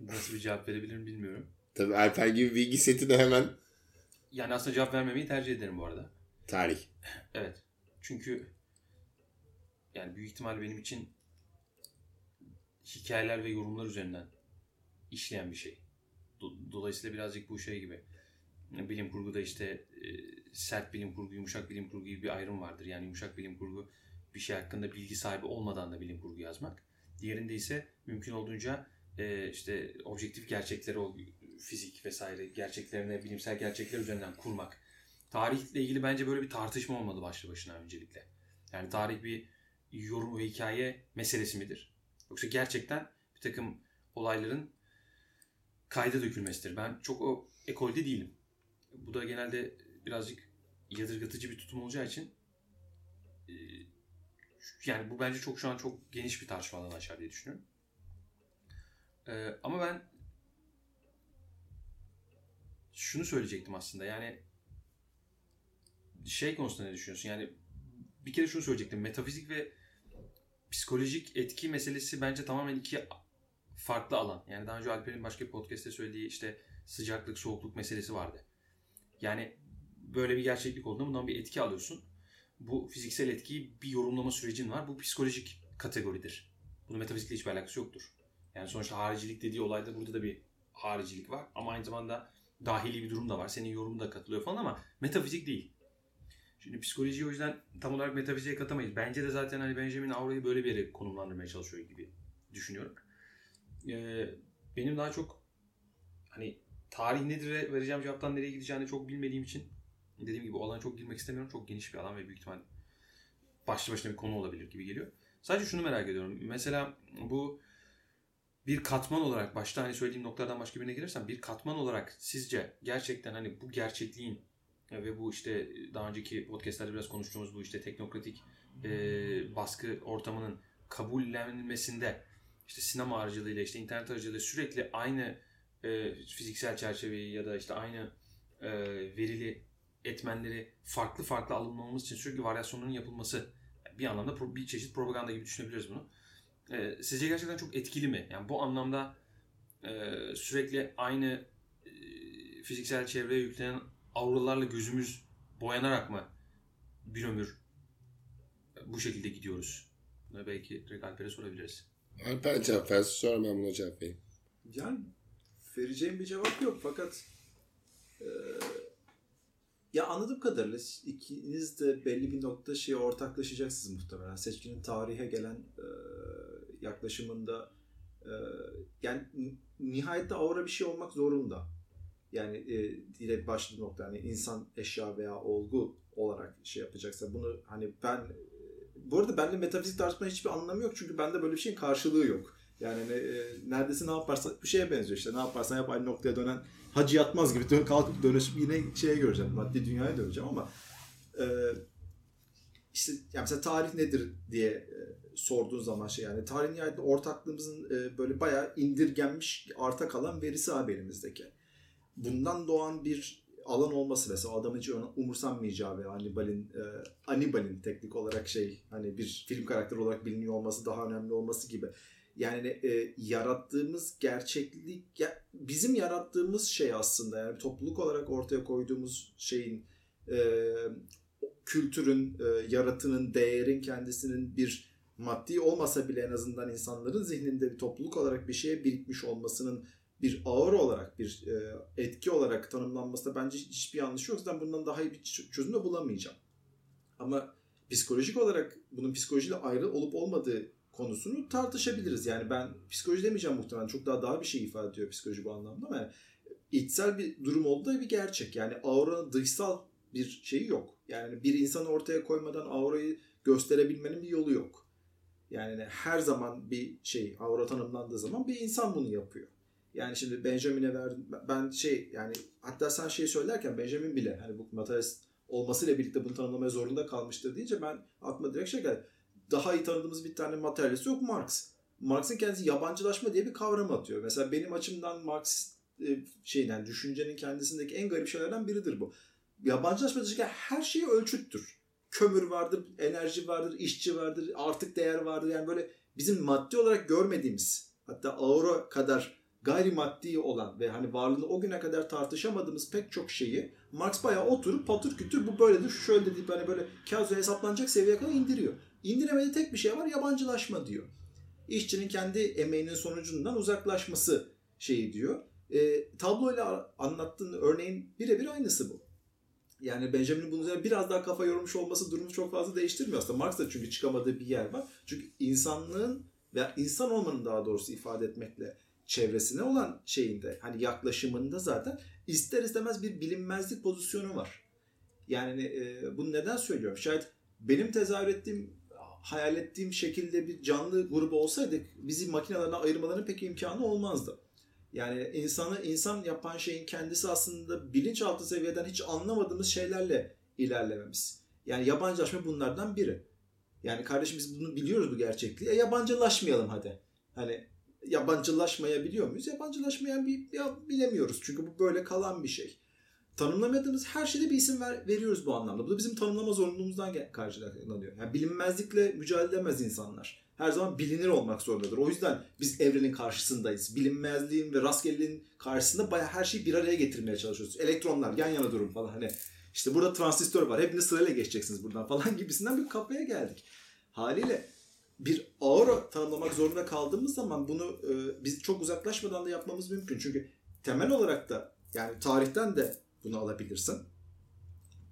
nasıl bir cevap verebilirim bilmiyorum. Tabii Alper gibi bilgi seti de hemen. Yani aslında cevap vermemeyi tercih ederim bu arada. Tarih. Evet. Çünkü yani büyük ihtimal benim için hikayeler ve yorumlar üzerinden işleyen bir şey. Dolayısıyla birazcık bu şey gibi. Bilim kurguda işte e, sert bilim kurgu, yumuşak bilim kurgu gibi bir ayrım vardır. Yani yumuşak bilim kurgu bir şey hakkında bilgi sahibi olmadan da bilim kurgu yazmak. Diğerinde ise mümkün olduğunca e, işte objektif gerçekleri, o fizik vesaire gerçeklerine, bilimsel gerçekler üzerinden kurmak. Tarihle ilgili bence böyle bir tartışma olmadı başlı başına öncelikle. Yani tarih bir yorum ve hikaye meselesi midir? Yoksa gerçekten bir takım olayların kayda dökülmesidir. Ben çok o ekolde değilim. Bu da genelde birazcık yadırgatıcı bir tutum olacağı için e, yani bu bence çok şu an çok geniş bir tartışma alanı açar diye düşünüyorum. E, ama ben şunu söyleyecektim aslında yani şey konusunda ne düşünüyorsun? Yani bir kere şunu söyleyecektim. Metafizik ve psikolojik etki meselesi bence tamamen iki farklı alan. Yani daha önce Alper'in başka bir podcast'te söylediği işte sıcaklık, soğukluk meselesi vardı. Yani böyle bir gerçeklik olduğunda bundan bir etki alıyorsun. Bu fiziksel etkiyi bir yorumlama sürecin var. Bu psikolojik kategoridir. Bunun metafizikle hiçbir alakası yoktur. Yani sonuçta haricilik dediği olayda burada da bir haricilik var. Ama aynı zamanda dahili bir durum da var. Senin yorumun da katılıyor falan ama metafizik değil. Şimdi psikolojiyi o yüzden tam olarak metafiziğe katamayız. Bence de zaten hani Benjamin Aura'yı böyle bir yere konumlandırmaya çalışıyor gibi düşünüyorum. Ee, benim daha çok hani tarih nedir vereceğim cevaptan nereye gideceğini çok bilmediğim için dediğim gibi o alana çok girmek istemiyorum. Çok geniş bir alan ve büyük ihtimal başlı başına bir konu olabilir gibi geliyor. Sadece şunu merak ediyorum. Mesela bu bir katman olarak başta hani söylediğim noktadan başka birine girersem bir katman olarak sizce gerçekten hani bu gerçekliğin ve bu işte daha önceki podcastlerde biraz konuştuğumuz bu işte teknokratik e, baskı ortamının kabullenmesinde işte sinema aracılığıyla işte internet aracılığıyla sürekli aynı e, fiziksel çerçeveyi ya da işte aynı e, verili etmenleri farklı farklı alınmamız için sürekli varyasyonların yapılması bir anlamda bir çeşit propaganda gibi düşünebiliriz bunu. E, sizce gerçekten çok etkili mi? Yani bu anlamda e, sürekli aynı e, fiziksel çevreye yüklenen auralarla gözümüz boyanarak mı bir ömür bu şekilde gidiyoruz? Bunu belki direkt Alper'e sorabiliriz. Alper cevap versin sonra ben buna cevap vereyim. Yani vereceğim bir cevap yok fakat e, ya anladığım kadarıyla ikiniz de belli bir nokta şeye ortaklaşacaksınız muhtemelen. Seçkinin tarihe gelen e, yaklaşımında e, yani nihayette aura bir şey olmak zorunda. Yani e, direkt başlı nokta yani insan eşya veya olgu olarak şey yapacaksa bunu hani ben bu arada bende metafizik tartışma hiçbir anlamı yok çünkü bende böyle bir şeyin karşılığı yok. Yani e, neredeyse ne yaparsa bir şeye benziyor işte ne yaparsan yap aynı noktaya dönen hacı yatmaz gibi dön, kalkıp dönüşüp yine şeye göreceğim maddi dünyaya döneceğim ama e, işte yani mesela tarih nedir diye e, sorduğun zaman şey yani tarih nihayetinde ortaklığımızın e, böyle bayağı indirgenmiş arta kalan verisi abi elimizdeki. Bundan doğan bir alan olması mesela adamın hiç umursanmayacağı ve Hannibal'in e, Hannibal'in teknik olarak şey hani bir film karakteri olarak biliniyor olması daha önemli olması gibi. Yani e, yarattığımız gerçeklik ya, bizim yarattığımız şey aslında yani topluluk olarak ortaya koyduğumuz şeyin e, kültürün, e, yaratının, değerin kendisinin bir maddi olmasa bile en azından insanların zihninde bir topluluk olarak bir şeye birikmiş olmasının bir ağır olarak, bir e, etki olarak tanımlanmasında bence hiçbir yanlış yok. Zaten bundan daha iyi bir çözüm de bulamayacağım. Ama psikolojik olarak bunun psikolojiyle ayrı olup olmadığı konusunu tartışabiliriz. Yani ben psikoloji demeyeceğim muhtemelen. Çok daha daha bir şey ifade ediyor psikoloji bu anlamda ama yani içsel bir durum olduğu bir gerçek. Yani aura dışsal bir şeyi yok. Yani bir insanı ortaya koymadan aurayı gösterebilmenin bir yolu yok. Yani her zaman bir şey aura tanımlandığı zaman bir insan bunu yapıyor. Yani şimdi Benjamin'e verdim. Ben şey yani hatta sen şey söylerken Benjamin bile hani bu materyalist olmasıyla birlikte bunu tanımlamaya zorunda kalmıştır deyince ben aklıma direkt şey geldi. Daha iyi tanıdığımız bir tane materyalist yok Marx. Marx'ın kendisi yabancılaşma diye bir kavram atıyor. Mesela benim açımdan Marx e, şeyden düşüncenin kendisindeki en garip şeylerden biridir bu. Yabancılaşma her şey ölçüttür. Kömür vardır, enerji vardır, işçi vardır, artık değer vardır. Yani böyle bizim maddi olarak görmediğimiz hatta aura kadar gayrimaddi olan ve hani varlığını o güne kadar tartışamadığımız pek çok şeyi Marx bayağı oturup patır kütür bu böyledir şu şöyle deyip hani böyle kağıt hesaplanacak seviyeye kadar indiriyor. İndiremediği tek bir şey var yabancılaşma diyor. İşçinin kendi emeğinin sonucundan uzaklaşması şeyi diyor. E, tabloyla anlattığın örneğin birebir aynısı bu. Yani Benjamin'in bunun üzerine biraz daha kafa yormuş olması durumu çok fazla değiştirmiyor aslında. Marx da çünkü çıkamadığı bir yer var. Çünkü insanlığın veya insan olmanın daha doğrusu ifade etmekle çevresine olan şeyinde hani yaklaşımında zaten ister istemez bir bilinmezlik pozisyonu var. Yani e, bunu neden söylüyorum? Şayet benim tezahür ettiğim hayal ettiğim şekilde bir canlı grubu olsaydık bizi makinelerden ayırmalarının pek imkanı olmazdı. Yani insanı insan yapan şeyin kendisi aslında bilinçaltı seviyeden hiç anlamadığımız şeylerle ilerlememiz. Yani yabancılaşma bunlardan biri. Yani kardeşim biz bunu biliyoruz bu gerçekliği. E yabancılaşmayalım hadi. Hani yabancılaşmayabiliyor muyuz? Yabancılaşmayan bir ya bilemiyoruz. Çünkü bu böyle kalan bir şey. Tanımlamadığımız her şeyde bir isim ver, veriyoruz bu anlamda. Bu da bizim tanımlama zorunluluğumuzdan karşılanıyor. Yani bilinmezlikle mücadele edemez insanlar. Her zaman bilinir olmak zorundadır. O yüzden biz evrenin karşısındayız. Bilinmezliğin ve rastgeleliğin karşısında bayağı her şeyi bir araya getirmeye çalışıyoruz. Elektronlar yan yana durun falan hani. İşte burada transistör var. Hepiniz sırayla geçeceksiniz buradan falan *laughs* gibisinden bir kafaya geldik. Haliyle bir aura tanımlamak zorunda kaldığımız zaman bunu e, biz çok uzaklaşmadan da yapmamız mümkün. Çünkü temel olarak da yani tarihten de bunu alabilirsin.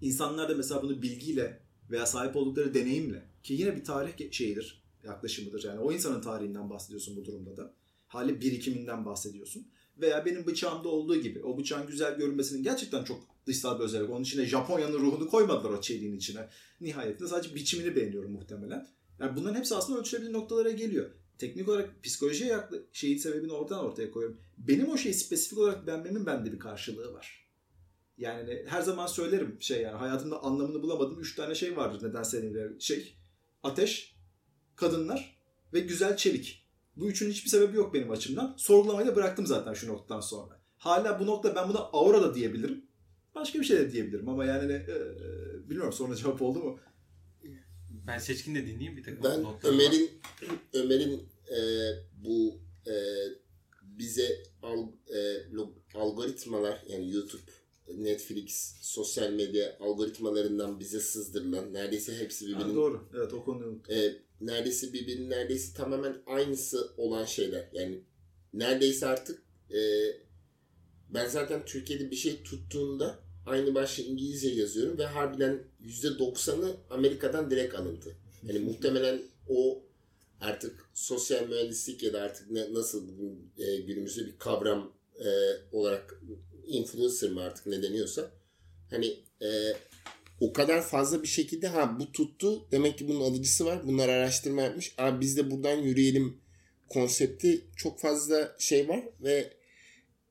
İnsanlar da mesela bunu bilgiyle veya sahip oldukları deneyimle ki yine bir tarih şeyidir, yaklaşımıdır. Yani o insanın tarihinden bahsediyorsun bu durumda da. Hali birikiminden bahsediyorsun. Veya benim bıçağımda olduğu gibi o bıçağın güzel görünmesinin gerçekten çok dışsal bir özellik. Onun içine Japonya'nın ruhunu koymadılar o çeliğin içine. Nihayetinde sadece biçimini beğeniyorum muhtemelen. Yani bunların hepsi aslında ölçülebilir noktalara geliyor. Teknik olarak psikolojiye yaklı şeyin sebebini oradan ortaya koyuyorum. Benim o şeyi spesifik olarak beğenmemin bende bir karşılığı var. Yani her zaman söylerim şey yani hayatımda anlamını bulamadığım üç tane şey vardır neden seninle şey ateş, kadınlar ve güzel çelik. Bu üçünün hiçbir sebebi yok benim açımdan. Sorgulamayı da bıraktım zaten şu noktadan sonra. Hala bu nokta ben buna aura da diyebilirim. Başka bir şey de diyebilirim ama yani e, bilmiyorum sonra cevap oldu mu? Ben Seçkin de dinleyeyim bir tek. Ben Ömer'in Ömer'in e, bu e, bize al, e, algoritmalar yani YouTube, Netflix, sosyal medya algoritmalarından bize sızdırılan neredeyse hepsi birbirinin... Ha, doğru. Evet o konuyu e, neredeyse birbirinin neredeyse tamamen aynısı olan şeyler. Yani neredeyse artık e, ben zaten Türkiye'de bir şey tuttuğunda aynı başlığı İngilizce yazıyorum ve harbiden %90'ı Amerika'dan direkt alıntı. Yani *laughs* muhtemelen o artık sosyal mühendislik ya da artık ne, nasıl bugün e, günümüzde bir kavram e, olarak influencer mı artık ne deniyorsa hani e, o kadar fazla bir şekilde ha bu tuttu demek ki bunun alıcısı var bunlar araştırma yapmış abi biz de buradan yürüyelim konsepti çok fazla şey var ve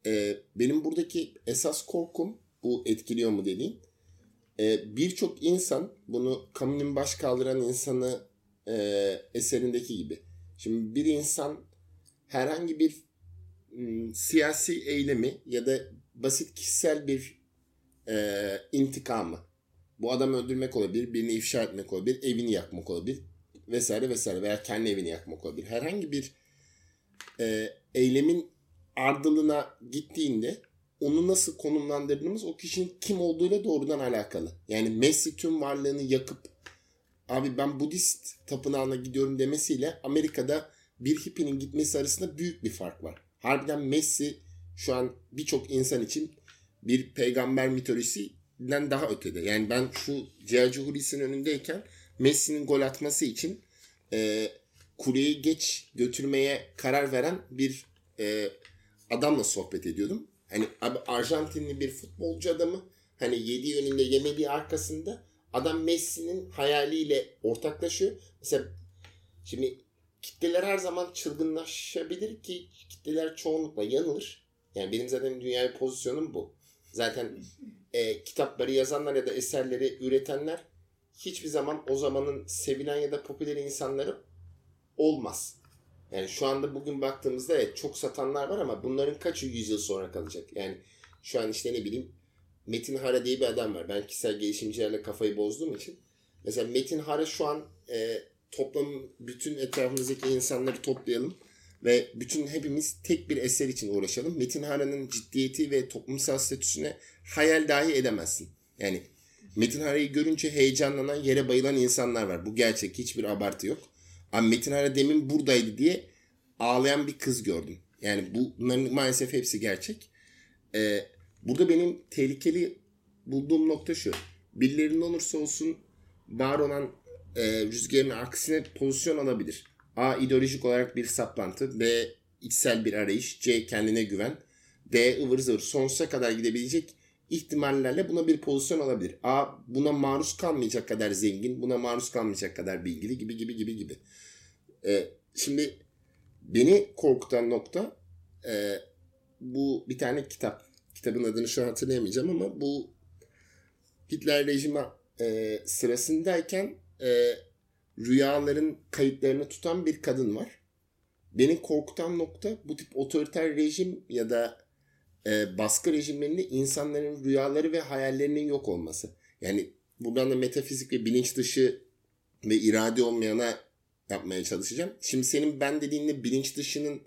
e, benim buradaki esas korkum bu etkiliyor mu dediğin e, birçok insan bunu kamunun baş kaldıran insanı e, eserindeki gibi. Şimdi bir insan herhangi bir m, siyasi eylemi ya da basit kişisel bir e, intikamı bu adamı öldürmek olabilir, birini ifşa etmek olabilir, evini yakmak olabilir vesaire vesaire veya kendi evini yakmak olabilir. Herhangi bir e, eylemin ardılığına gittiğinde onu nasıl konumlandırdığımız o kişinin kim olduğuyla doğrudan alakalı. Yani Messi tüm varlığını yakıp abi ben Budist tapınağına gidiyorum demesiyle Amerika'da bir hippinin gitmesi arasında büyük bir fark var. Harbiden Messi şu an birçok insan için bir peygamber mitolojisinden daha ötede. Yani ben şu Ciğerci Hulusi'nin önündeyken Messi'nin gol atması için e, kuleyi geç götürmeye karar veren bir e, adamla sohbet ediyordum. Hani abi Arjantinli bir futbolcu adamı hani yediği önünde yemediği arkasında adam Messi'nin hayaliyle ortaklaşıyor. Mesela şimdi kitleler her zaman çılgınlaşabilir ki kitleler çoğunlukla yanılır. Yani benim zaten dünyaya pozisyonum bu. Zaten e, kitapları yazanlar ya da eserleri üretenler hiçbir zaman o zamanın sevilen ya da popüler insanları olmaz. Yani şu anda bugün baktığımızda evet çok satanlar var ama bunların kaçı 100 yıl sonra kalacak? Yani şu an işte ne bileyim Metin Hara diye bir adam var. Ben kişisel gelişimcilerle kafayı bozduğum için. Mesela Metin Hara şu an e, toplam bütün etrafımızdaki insanları toplayalım ve bütün hepimiz tek bir eser için uğraşalım. Metin Hara'nın ciddiyeti ve toplumsal statüsüne hayal dahi edemezsin. Yani Metin Hara'yı görünce heyecanlanan, yere bayılan insanlar var. Bu gerçek. Hiçbir abartı yok. Abi Metin Hara demin buradaydı diye ağlayan bir kız gördüm. Yani bunların maalesef hepsi gerçek. Ee, burada benim tehlikeli bulduğum nokta şu. Birilerinin olursa olsun var olan e, rüzgarın aksine pozisyon alabilir. A. ideolojik olarak bir saplantı. B. içsel bir arayış. C. Kendine güven. D. ıvır zıvır sonsuza kadar gidebilecek ihtimallerle buna bir pozisyon alabilir. A. Buna maruz kalmayacak kadar zengin. Buna maruz kalmayacak kadar bilgili gibi gibi gibi gibi. E, şimdi beni korkutan nokta e, bu bir tane kitap. Kitabın adını şu an hatırlayamayacağım ama bu Hitler rejimi e, sırasındayken e, rüyaların kayıtlarını tutan bir kadın var. Beni korkutan nokta bu tip otoriter rejim ya da e, baskı rejimlerinde insanların rüyaları ve hayallerinin yok olması. Yani buradan da metafizik ve bilinç dışı ve irade olmayana yapmaya çalışacağım. Şimdi senin ben dediğinde bilinç dışının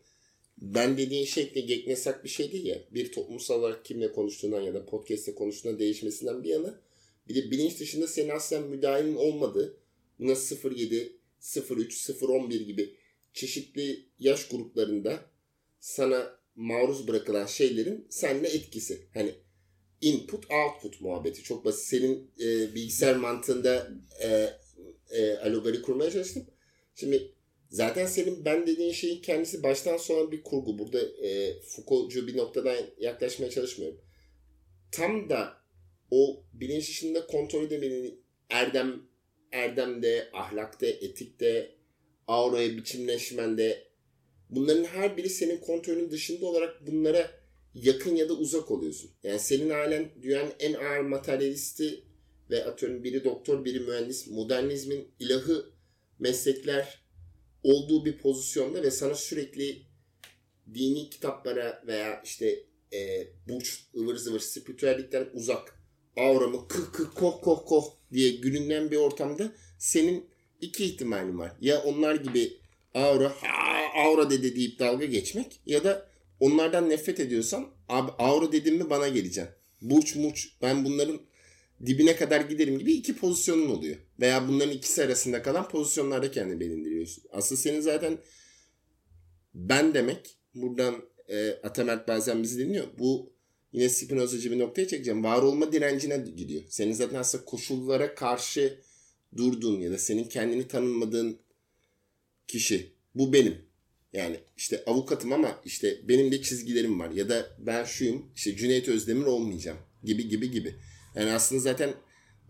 ben dediğin şekle geknesak bir şey değil ya. Bir toplumsal olarak kimle konuştuğundan ya da podcast'te konuştuğundan değişmesinden bir yana bir de bilinç dışında senin aslen müdahalin olmadığı buna 07, 03, 011 gibi çeşitli yaş gruplarında sana maruz bırakılan şeylerin seninle etkisi. Hani input output muhabbeti. Çok basit. Senin e, bilgisayar mantığında e, e, alogari kurmaya çalıştım. Şimdi zaten senin ben dediğin şeyin kendisi baştan sona bir kurgu. Burada e, Foucault'cu bir noktadan yaklaşmaya çalışmıyorum. Tam da o bilinç dışında kontrol edemenin erdem erdemde, ahlakta, etikte, auraya biçimleşmende bunların her biri senin kontrolün dışında olarak bunlara yakın ya da uzak oluyorsun. Yani senin halen dünyanın en ağır materyalisti ve atıyorum biri doktor, biri mühendis, modernizmin ilahı meslekler olduğu bir pozisyonda ve sana sürekli dini kitaplara veya işte e, burç, ıvır zıvır, spiritüellikten uzak, auramı kıh kıh koh koh koh diye gülünen bir ortamda senin iki ihtimalin var. Ya onlar gibi aura, ha, aura dedi deyip dalga geçmek ya da onlardan nefret ediyorsan abi aura dedim mi bana geleceksin. Burç murç ben bunların dibine kadar giderim gibi iki pozisyonun oluyor. Veya bunların ikisi arasında kalan pozisyonlarda kendini belirliyorsun. Aslında senin zaten ben demek buradan e, Atamert bazen bizi dinliyor. Bu yine Spinozacı bir noktaya çekeceğim. Var olma direncine gidiyor. Senin zaten aslında koşullara karşı durduğun ya da senin kendini tanınmadığın kişi. Bu benim. Yani işte avukatım ama işte benim de çizgilerim var. Ya da ben şuyum işte Cüneyt Özdemir olmayacağım gibi gibi gibi. Yani aslında zaten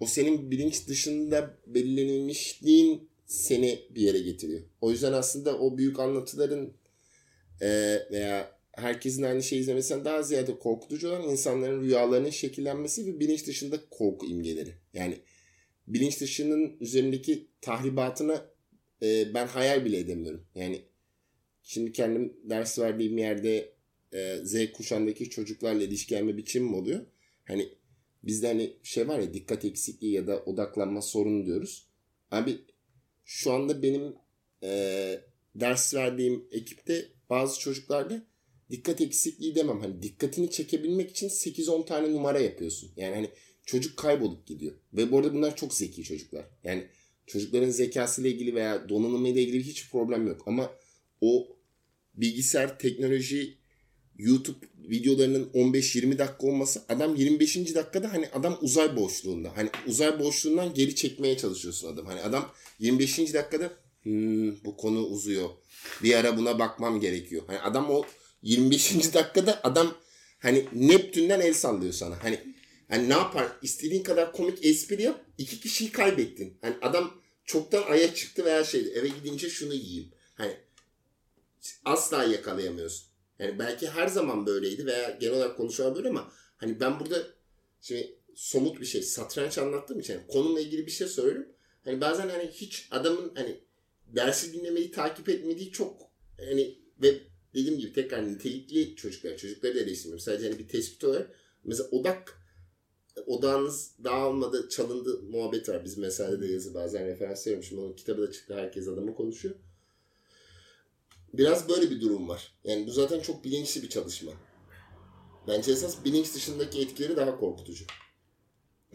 o senin bilinç dışında belirlenilmişliğin seni bir yere getiriyor. O yüzden aslında o büyük anlatıların veya herkesin aynı şeyi izlemesinden daha ziyade korkutucu olan insanların rüyalarının şekillenmesi ve bilinç dışında korku imgeleri. Yani bilinç dışının üzerindeki tahribatına e, ben hayal bile edemiyorum. Yani şimdi kendim ders verdiğim yerde e, Z kuşağındaki çocuklarla ilişkilenme biçimim oluyor. Hani bizde hani şey var ya dikkat eksikliği ya da odaklanma sorunu diyoruz. Abi şu anda benim e, ders verdiğim ekipte bazı çocuklarda dikkat eksikliği demem. Hani dikkatini çekebilmek için 8-10 tane numara yapıyorsun. Yani hani çocuk kaybolup gidiyor. Ve bu arada bunlar çok zeki çocuklar. Yani çocukların zekasıyla ilgili veya donanımıyla ilgili hiç problem yok. Ama o bilgisayar teknoloji YouTube videolarının 15-20 dakika olması adam 25. dakikada hani adam uzay boşluğunda. Hani uzay boşluğundan geri çekmeye çalışıyorsun adam. Hani adam 25. dakikada hmm, bu konu uzuyor. Bir ara buna bakmam gerekiyor. Hani adam o 25. dakikada adam hani Neptün'den el sallıyor sana. Hani hani ne yapar? İstediğin kadar komik espri yap. iki kişiyi kaybettin. Hani adam çoktan aya çıktı veya şey eve gidince şunu yiyeyim. Hani asla yakalayamıyorsun. Yani belki her zaman böyleydi veya genel olarak konuşulan böyle ama hani ben burada şimdi somut bir şey satranç anlattığım için yani konumla ilgili bir şey söylüyorum. Hani bazen hani hiç adamın hani dersi dinlemeyi takip etmediği çok hani ve dediğim gibi tekrar nitelikli çocuklar, çocukları da eleştirmiyorum. Sadece hani bir tespit olarak mesela odak odağınız dağılmadı, çalındı muhabbet var. Biz meselede de yazı bazen referans veriyorum. Şimdi onun kitabı da çıktı. Herkes adamı konuşuyor. Biraz böyle bir durum var. Yani bu zaten çok bilinçli bir çalışma. Bence esas bilinç dışındaki etkileri daha korkutucu.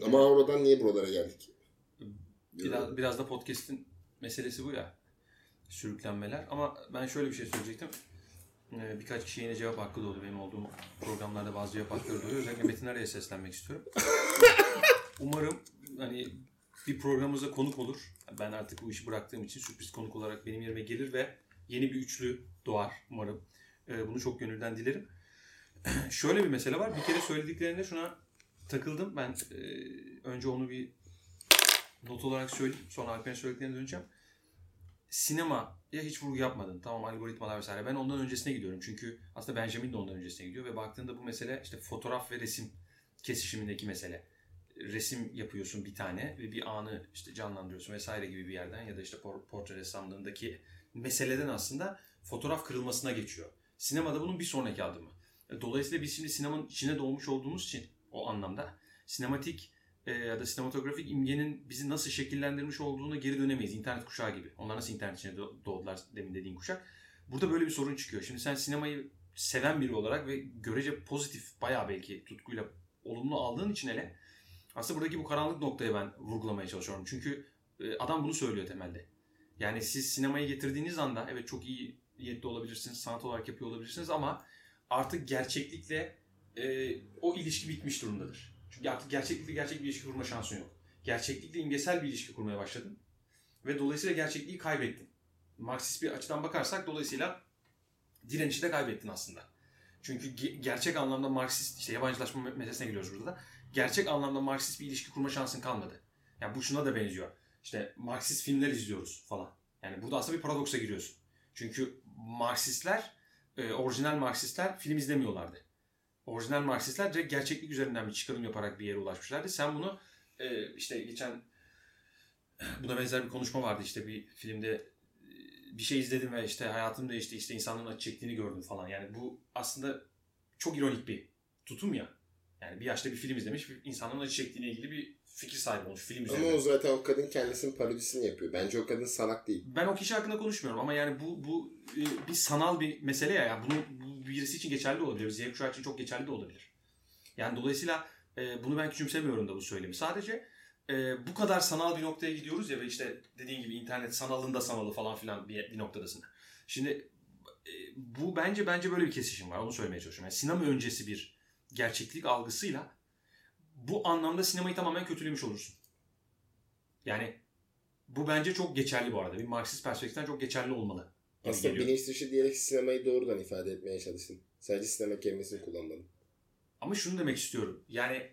Ama oradan niye buralara geldik? Biraz, biraz da podcast'in meselesi bu ya. Sürüklenmeler. Ama ben şöyle bir şey söyleyecektim. Ee, birkaç kişi yine cevap hakkı doğdu. Benim olduğum programlarda bazı cevap hakları doğuyor. Özellikle Metin Araya seslenmek istiyorum. *laughs* Umarım hani bir programımıza konuk olur. Ben artık bu işi bıraktığım için sürpriz konuk olarak benim yerime gelir ve yeni bir üçlü doğar umarım. Ee, bunu çok gönülden dilerim. *clears throat* Şöyle bir mesele var. Bir kere söylediklerinde şuna takıldım. Ben e, önce onu bir not olarak söyleyeyim. Sonra Alper'in söylediklerine döneceğim. Sinemaya hiç vurgu yapmadın. Tamam algoritmalar vesaire. Ben ondan öncesine gidiyorum. Çünkü aslında Benjamin de ondan öncesine gidiyor. Ve baktığında bu mesele işte fotoğraf ve resim kesişimindeki mesele. Resim yapıyorsun bir tane ve bir anı işte canlandırıyorsun vesaire gibi bir yerden ya da işte portre ressamlığındaki meseleden aslında fotoğraf kırılmasına geçiyor. Sinemada bunun bir sonraki adımı. Dolayısıyla biz şimdi sinemanın içine doğmuş olduğumuz için o anlamda sinematik e, ya da sinematografik imgenin bizi nasıl şekillendirmiş olduğuna geri dönemeyiz. İnternet kuşağı gibi. Onlar nasıl internet içine doğdular demin dediğin kuşak. Burada böyle bir sorun çıkıyor. Şimdi sen sinemayı seven biri olarak ve görece pozitif bayağı belki tutkuyla olumlu aldığın için hele aslında buradaki bu karanlık noktayı ben vurgulamaya çalışıyorum. Çünkü e, adam bunu söylüyor temelde. Yani siz sinemayı getirdiğiniz anda evet çok iyi niyetli olabilirsiniz, sanat olarak yapıyor olabilirsiniz ama artık gerçeklikle e, o ilişki bitmiş durumdadır. Çünkü artık gerçeklikle gerçek bir ilişki kurma şansın yok. Gerçeklikle imgesel bir ilişki kurmaya başladın. Ve dolayısıyla gerçekliği kaybettin. Marksist bir açıdan bakarsak dolayısıyla direnişi de kaybettin aslında. Çünkü ge- gerçek anlamda Marksist, işte yabancılaşma me- meselesine giriyoruz burada da. Gerçek anlamda Marksist bir ilişki kurma şansın kalmadı. Yani bu şuna da benziyor. İşte Marksist filmler izliyoruz falan. Yani burada aslında bir paradoksa giriyorsun. Çünkü Marksistler, e, orijinal Marksistler film izlemiyorlardı. Orijinal Marksistler direkt gerçeklik üzerinden bir çıkarım yaparak bir yere ulaşmışlardı. Sen bunu e, işte geçen *clears throat* buna benzer bir konuşma vardı işte bir filmde e, bir şey izledim ve işte hayatım değişti işte insanların acı çektiğini gördüm falan. Yani bu aslında çok ironik bir tutum ya. Yani bir yaşta bir film izlemiş insanların acı çektiğine ilgili bir fikir sahibi olmuş film üzerine. Ama o zaten o kadın kendisinin parodisini yapıyor. Bence o kadın salak değil. Ben o kişi hakkında konuşmuyorum ama yani bu bu e, bir sanal bir mesele ya. Yani bunu bu birisi için geçerli de olabilir. Z kuşağı için çok geçerli de olabilir. Yani dolayısıyla e, bunu ben küçümsemiyorum da bu söylemi. Sadece e, bu kadar sanal bir noktaya gidiyoruz ya ve işte dediğin gibi internet sanalında sanalı falan filan bir, bir noktadasın. Şimdi e, bu bence bence böyle bir kesişim var. Onu söylemeye çalışıyorum. Yani sinema öncesi bir gerçeklik algısıyla bu anlamda sinemayı tamamen kötülemiş olursun. Yani bu bence çok geçerli bu arada. Bir Marksist perspektiften çok geçerli olmalı. Aslında geliyor. bilinç dışı diyerek sinemayı doğrudan ifade etmeye çalıştın. Sadece sinema kelimesini kullanmadım. Ama şunu demek istiyorum. Yani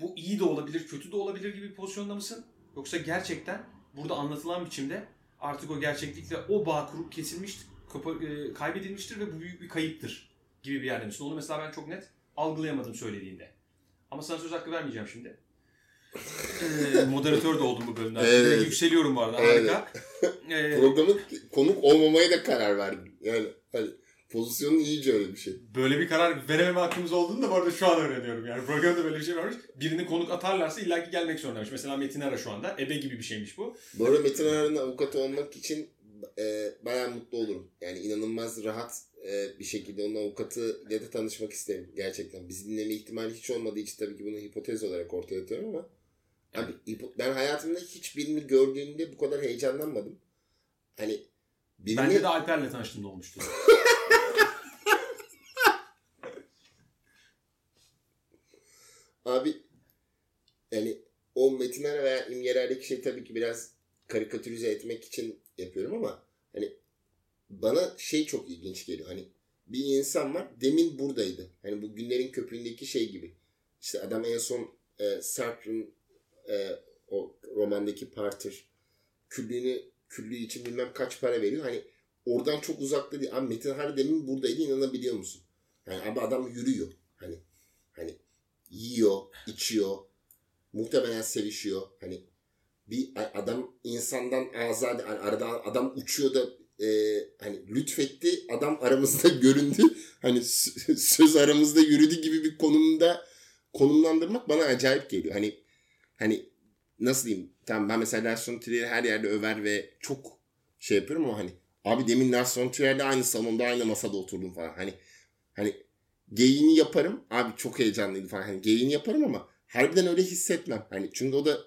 bu iyi de olabilir, kötü de olabilir gibi bir pozisyonda mısın? Yoksa gerçekten burada anlatılan biçimde artık o gerçeklikle o bağ kurup kesilmiş, kapa- e, kaybedilmiştir ve bu büyük bir kayıptır gibi bir yerde misin? Onu mesela ben çok net algılayamadım söylediğinde. Ama sana söz hakkı vermeyeceğim şimdi. Ee, *laughs* moderatör de oldum bu bölümden. Evet. Yükseliyorum bu arada. Evet. Harika. Ee, Programın konuk olmamaya da karar verdim. Yani hani pozisyonun iyice öyle bir şey. böyle bir karar verememe hakkımız olduğunu da bu arada şu an öğreniyorum. Yani programda böyle bir şey varmış. Birini konuk atarlarsa illaki gelmek zorundaymış. Mesela Metin Ara şu anda. Ebe gibi bir şeymiş bu. Bu arada Metin Arar'ın avukatı olmak için e, bayağı mutlu olurum. Yani inanılmaz rahat e, bir şekilde onun avukatıyla da tanışmak isterim. Gerçekten. Bizi dinleme ihtimali hiç olmadığı için tabii ki bunu hipotez olarak ortaya atıyorum ama abi, ben hayatımda hiç birini gördüğümde bu kadar heyecanlanmadım. Hani birini... Bence de Alper'le tanıştığımda olmuştu. *laughs* Abi yani o metinler veya imgelerdeki şey tabii ki biraz karikatürize etmek için yapıyorum ama hani bana şey çok ilginç geliyor. Hani bir insan var demin buradaydı. Hani bu günlerin köpüğündeki şey gibi. İşte adam en son e, Sartre'ın e, o romandaki Parter küllüğünü küllüğü için bilmem kaç para veriyor. Hani oradan çok uzakta değil. Abi Metin Har demin buradaydı inanabiliyor musun? Yani abi adam yürüyor. Hani hani yiyor, içiyor, muhtemelen sevişiyor. Hani bir adam insandan azade, hani arada adam uçuyor da e, hani lütfetti, adam aramızda *laughs* göründü. Hani söz aramızda yürüdü gibi bir konumda konumlandırmak bana acayip geliyor. Hani hani nasıl diyeyim? Tamam ben mesela Lars von Trier'i her yerde över ve çok şey yapıyorum ama hani abi demin Lars von Trier'le aynı salonda aynı masada oturdum falan. Hani hani geyini yaparım. Abi çok heyecanlıydı falan. Hani geyini yaparım ama harbiden öyle hissetmem. Hani çünkü o da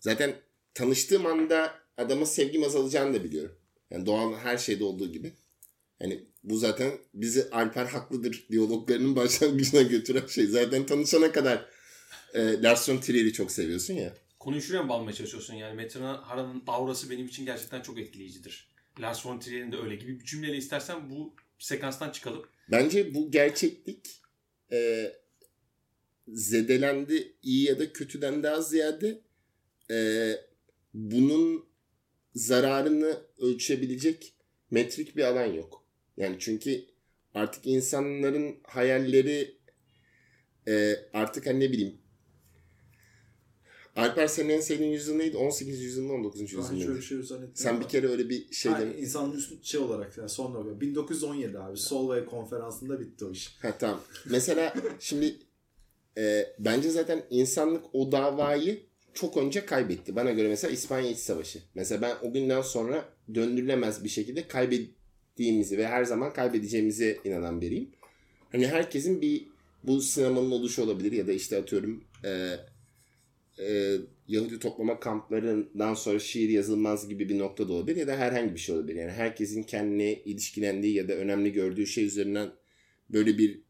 zaten tanıştığım anda adama sevgim azalacağını da biliyorum. Yani doğal her şeyde olduğu gibi. Hani bu zaten bizi Alper haklıdır diyaloglarının *laughs* başlangıcına götüren şey. Zaten tanışana kadar e, Lars von Trier'i çok seviyorsun ya. Konuyu şuraya mı bağlamaya çalışıyorsun? Yani Metin Hara'nın aurası benim için gerçekten çok etkileyicidir. Lars von Trier'in de öyle gibi bir cümleyle istersen bu sekanstan çıkalım. Bence bu gerçeklik e, zedelendi iyi ya da kötüden daha ziyade e, bunun zararını ölçebilecek metrik bir alan yok. Yani çünkü artık insanların hayalleri e, artık hani ne bileyim Alper senin en sevdiğin yüzyıl neydi? 18. yüzyıl mı 19. yüzyıl Ben hiç öyle mıydı? bir şey zannetmiyorum. Sen bir kere öyle bir şey Ha, de... insanın üst şey olarak yani son nokta. 1917 abi. Solvay konferansında bitti o iş. Ha tamam. Mesela şimdi e, bence zaten insanlık o davayı çok önce kaybetti. Bana göre mesela İspanya İç Savaşı. Mesela ben o günden sonra döndürülemez bir şekilde kaybettiğimizi ve her zaman kaybedeceğimize inanan biriyim. Hani herkesin bir bu sinemanın oluşu olabilir ya da işte atıyorum e, e, Yahudi toplama kamplarından sonra şiir yazılmaz gibi bir nokta da olabilir ya da herhangi bir şey olabilir. Yani herkesin kendine ilişkilendiği ya da önemli gördüğü şey üzerinden böyle bir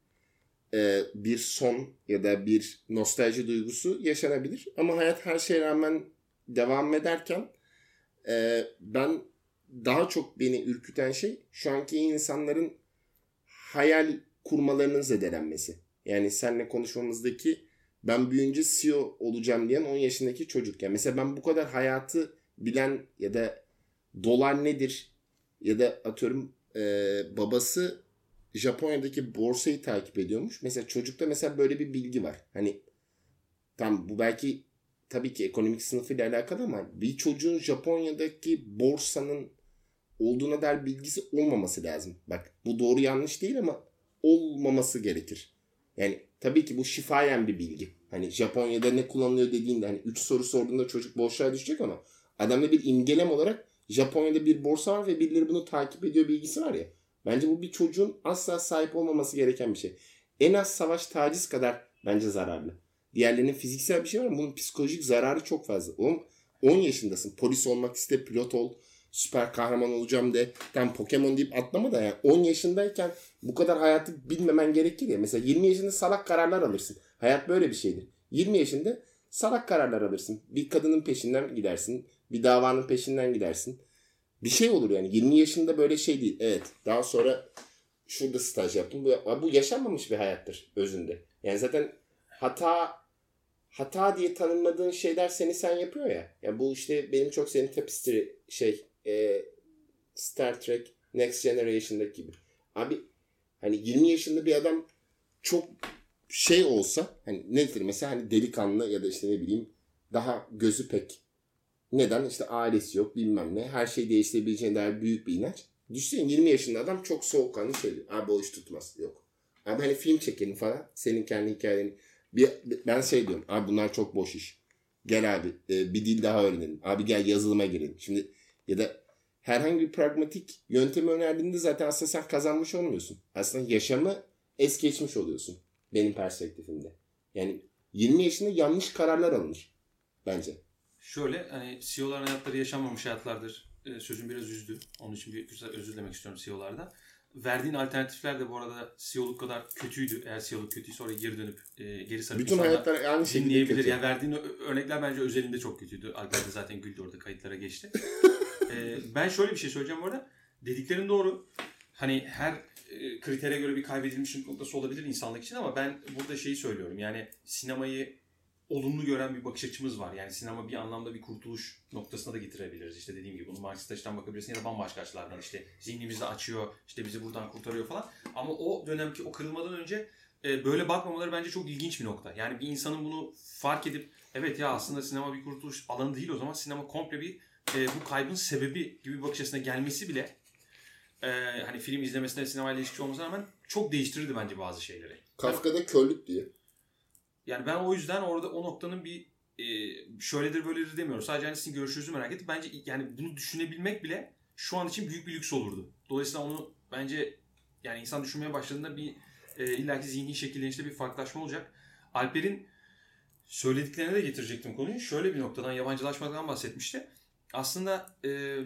e, bir son ya da bir nostalji duygusu yaşanabilir. Ama hayat her şeye rağmen devam ederken e, ben daha çok beni ürküten şey şu anki insanların hayal kurmalarının zedelenmesi. Yani seninle konuşmamızdaki ben büyüyünce CEO olacağım diyen 10 yaşındaki çocuk. Yani mesela ben bu kadar hayatı bilen ya da dolar nedir ya da atıyorum e, babası Japonya'daki borsayı takip ediyormuş. Mesela çocukta mesela böyle bir bilgi var. Hani tam bu belki tabii ki ekonomik sınıfıyla alakalı ama bir çocuğun Japonya'daki borsanın olduğuna dair bilgisi olmaması lazım. Bak bu doğru yanlış değil ama olmaması gerekir. Yani tabii ki bu şifayen bir bilgi. Hani Japonya'da ne kullanılıyor dediğinde hani 3 soru sorduğunda çocuk boşluğa düşecek ama adamda bir imgelem olarak Japonya'da bir borsa var ve birileri bunu takip ediyor bilgisi var ya. Bence bu bir çocuğun asla sahip olmaması gereken bir şey. En az savaş taciz kadar bence zararlı. Diğerlerinin fiziksel bir şey var ama bunun psikolojik zararı çok fazla. Oğlum 10 yaşındasın. Polis olmak iste, pilot ol, süper kahraman olacağım de. Tam Pokemon deyip atlama da yani 10 yaşındayken bu kadar hayatı bilmemen gerekir ya. Mesela 20 yaşında salak kararlar alırsın. Hayat böyle bir şeydir. 20 yaşında salak kararlar alırsın. Bir kadının peşinden gidersin. Bir davanın peşinden gidersin. Bir şey olur yani. 20 yaşında böyle şey değil. Evet. Daha sonra şurada staj yaptım. Bu, bu yaşanmamış bir hayattır özünde. Yani zaten hata hata diye tanımladığın şeyler seni sen yapıyor ya. Yani bu işte benim çok senin tapestry şey e, Star Trek Next Generation'daki gibi. Abi hani 20 yaşında bir adam çok şey olsa hani nedir mesela hani delikanlı ya da işte ne bileyim daha gözü pek neden işte ailesi yok bilmem ne her şey değiştirebileceğine dair büyük bir inanç. Düşünsene 20 yaşında adam çok soğukkanlı diyor. Abi o iş tutmaz. Yok. Abi hani film çekelim falan. Senin kendi hikayeni. Bir, ben şey diyorum. Abi bunlar çok boş iş. Gel abi e, bir dil daha öğrenelim. Abi gel yazılıma girelim. Şimdi ya da herhangi bir pragmatik yöntemi önerdiğinde zaten aslında sen kazanmış olmuyorsun. Aslında yaşamı es geçmiş oluyorsun. Benim perspektifimde. Yani 20 yaşında yanlış kararlar alınır. Bence. Şöyle hani CEO'ların hayatları yaşanmamış hayatlardır. Ee, sözüm biraz üzdü. Onun için bir güzel özür dilemek istiyorum CEO'larda. Verdiğin alternatifler de bu arada CEO'luk kadar kötüydü. Eğer CEO'luk kötüyse oraya geri dönüp e, geri sarıp Bütün hayatlar aynı şekilde dinleyebilir. kötü. Yani verdiğin örnekler bence özelinde çok kötüydü. Alper de zaten güldü orada kayıtlara geçti. *laughs* Ee, ben şöyle bir şey söyleyeceğim bu arada. Dediklerin doğru. Hani her e, kritere göre bir kaybedilmiş noktası olabilir insanlık için ama ben burada şeyi söylüyorum. Yani sinemayı olumlu gören bir bakış açımız var. Yani sinema bir anlamda bir kurtuluş noktasına da getirebiliriz. İşte dediğim gibi bunu Marksist açıdan bakabilirsin ya da bambaşka açılardan. İşte zihnimizi açıyor, işte bizi buradan kurtarıyor falan. Ama o dönemki o kırılmadan önce e, böyle bakmamaları bence çok ilginç bir nokta. Yani bir insanın bunu fark edip evet ya aslında sinema bir kurtuluş alanı değil o zaman sinema komple bir e, bu kaybın sebebi gibi bir bakış açısına gelmesi bile e, hani film izlemesine sinemayla ilişkisi olmasına rağmen çok değiştirirdi bence bazı şeyleri. Kafka'da körlük diye. Yani ben o yüzden orada o noktanın bir e, şöyledir böyledir demiyorum. Sadece hani sizin görüşünüzü merak ettim. Bence yani bunu düşünebilmek bile şu an için büyük bir lüks olurdu. Dolayısıyla onu bence yani insan düşünmeye başladığında bir e, illaki zihni şekillenişte bir farklılaşma olacak. Alper'in söylediklerine de getirecektim konuyu. Şöyle bir noktadan yabancılaşmadan bahsetmişti. Aslında e,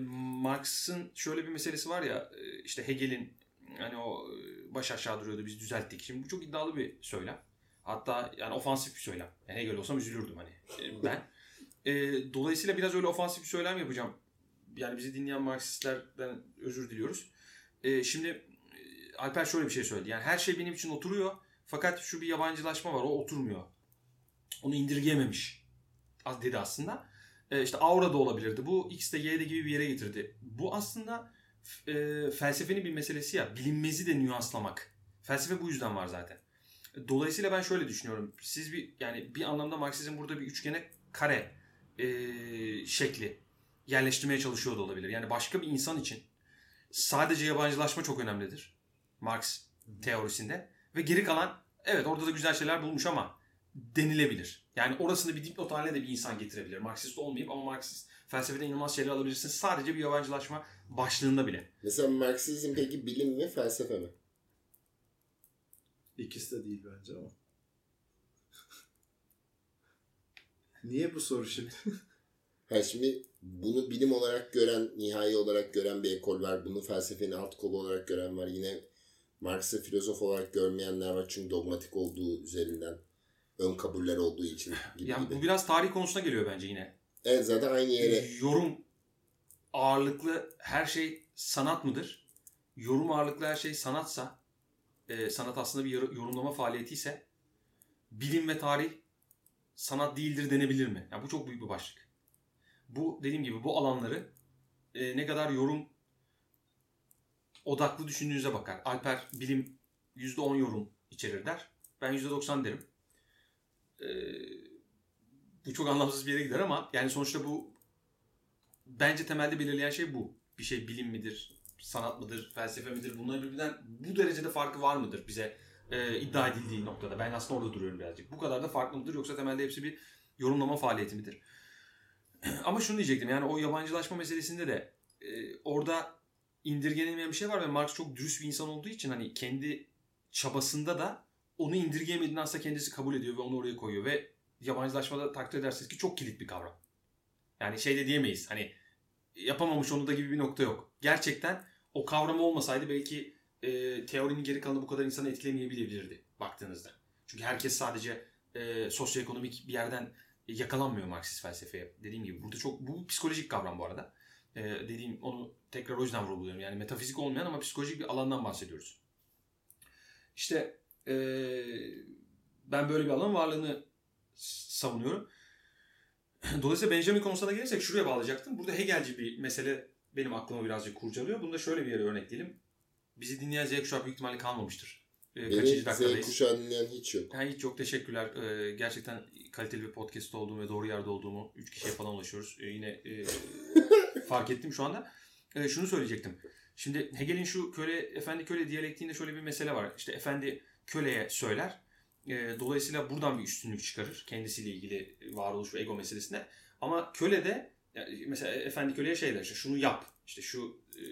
Marx'ın şöyle bir meselesi var ya e, işte Hegel'in hani o e, baş aşağı duruyordu biz düzelttik. Şimdi bu çok iddialı bir söylem. Hatta yani ofansif bir söylem. Yani Hegel olsam üzülürdüm hani ben. *laughs* E, dolayısıyla biraz öyle ofansif bir söylem yapacağım. Yani bizi dinleyen Marksistlerden özür diliyoruz. E, şimdi Alper şöyle bir şey söyledi. Yani her şey benim için oturuyor. Fakat şu bir yabancılaşma var. O oturmuyor. Onu indirgeyememiş dedi aslında. E, işte aura da olabilirdi. Bu X de Y gibi bir yere getirdi. Bu aslında e, felsefenin bir meselesi ya. Bilinmezi de nüanslamak. Felsefe bu yüzden var zaten. Dolayısıyla ben şöyle düşünüyorum. Siz bir yani bir anlamda Marksizm burada bir üçgene kare e, şekli yerleştirmeye çalışıyor da olabilir. Yani başka bir insan için sadece yabancılaşma çok önemlidir. Marx teorisinde. Ve geri kalan evet orada da güzel şeyler bulmuş ama denilebilir. Yani orasını bir dipnot haline de bir insan getirebilir. Marksist olmayıp ama Marksist felsefeden inanılmaz şeyler alabilirsin. Sadece bir yabancılaşma başlığında bile. Mesela Marksizm peki bilim mi felsefe mi? İkisi de değil bence ama. *laughs* Niye bu soru şimdi? *laughs* Ha şimdi bunu bilim olarak gören, nihai olarak gören bir ekol var. Bunu felsefenin alt kolu olarak gören var. Yine Marx'ı filozof olarak görmeyenler var çünkü dogmatik olduğu üzerinden ön kabuller olduğu için gibi Yani gibi. bu biraz tarih konusuna geliyor bence yine. Evet zaten aynı yere Yorum ağırlıklı her şey sanat mıdır? Yorum ağırlıklı her şey sanatsa, e, sanat aslında bir yor- yorumlama faaliyeti ise bilim ve tarih sanat değildir denebilir mi? Yani bu çok büyük bir başlık. Bu dediğim gibi bu alanları e, ne kadar yorum odaklı düşündüğünüze bakar. Alper bilim %10 yorum içerir der. Ben %90 derim. E, bu çok anlamsız bir yere gider ama yani sonuçta bu bence temelde belirleyen şey bu. Bir şey bilim midir, sanat mıdır, felsefe midir? Bunların birbirinden bu derecede farkı var mıdır bize e, iddia edildiği noktada? Ben aslında orada duruyorum birazcık. Bu kadar da farklı mıdır yoksa temelde hepsi bir yorumlama faaliyeti midir? *clears throat* Ama şunu diyecektim yani o yabancılaşma meselesinde de e, orada indirgenemeyen bir şey var ve Marx çok dürüst bir insan olduğu için hani kendi çabasında da onu indirgeyemediğini aslında kendisi kabul ediyor ve onu oraya koyuyor ve yabancılaşmada takdir edersiniz ki çok kilit bir kavram. Yani şey de diyemeyiz hani yapamamış onu da gibi bir nokta yok. Gerçekten o kavram olmasaydı belki e, teorinin geri kalanı bu kadar insanı etkilemeyebilirdi baktığınızda. Çünkü herkes sadece e, sosyoekonomik bir yerden yakalanmıyor Marksist felsefeye. Dediğim gibi burada çok bu psikolojik kavram bu arada. E, dediğim onu tekrar o yüzden vurguluyorum. Yani metafizik olmayan ama psikolojik bir alandan bahsediyoruz. İşte e, ben böyle bir alanın varlığını savunuyorum. Dolayısıyla Benjamin konusuna gelirsek şuraya bağlayacaktım. Burada Hegelci bir mesele benim aklımı birazcık kurcalıyor. Bunu da şöyle bir yere örnekleyelim. Bizi dinleyen Z kuşağı büyük ihtimalle kalmamıştır. Ee, beni kaçıncı Z dakikadayız? kuşağı dinleyen hiç yok. Ha, hiç çok teşekkürler. Ee, gerçekten kaliteli bir podcast olduğumu ve doğru yerde olduğumu 3 kişiye falan ulaşıyoruz. Ee, yine e, *laughs* fark ettim şu anda. Ee, şunu söyleyecektim. Şimdi Hegel'in şu köle efendi köle diyalektiğinde şöyle bir mesele var. İşte efendi köleye söyler. Dolayısıyla buradan bir üstünlük çıkarır kendisiyle ilgili varoluş ve ego meselesine. Ama köle de yani mesela efendi köleye şey der işte şunu yap. işte şu e,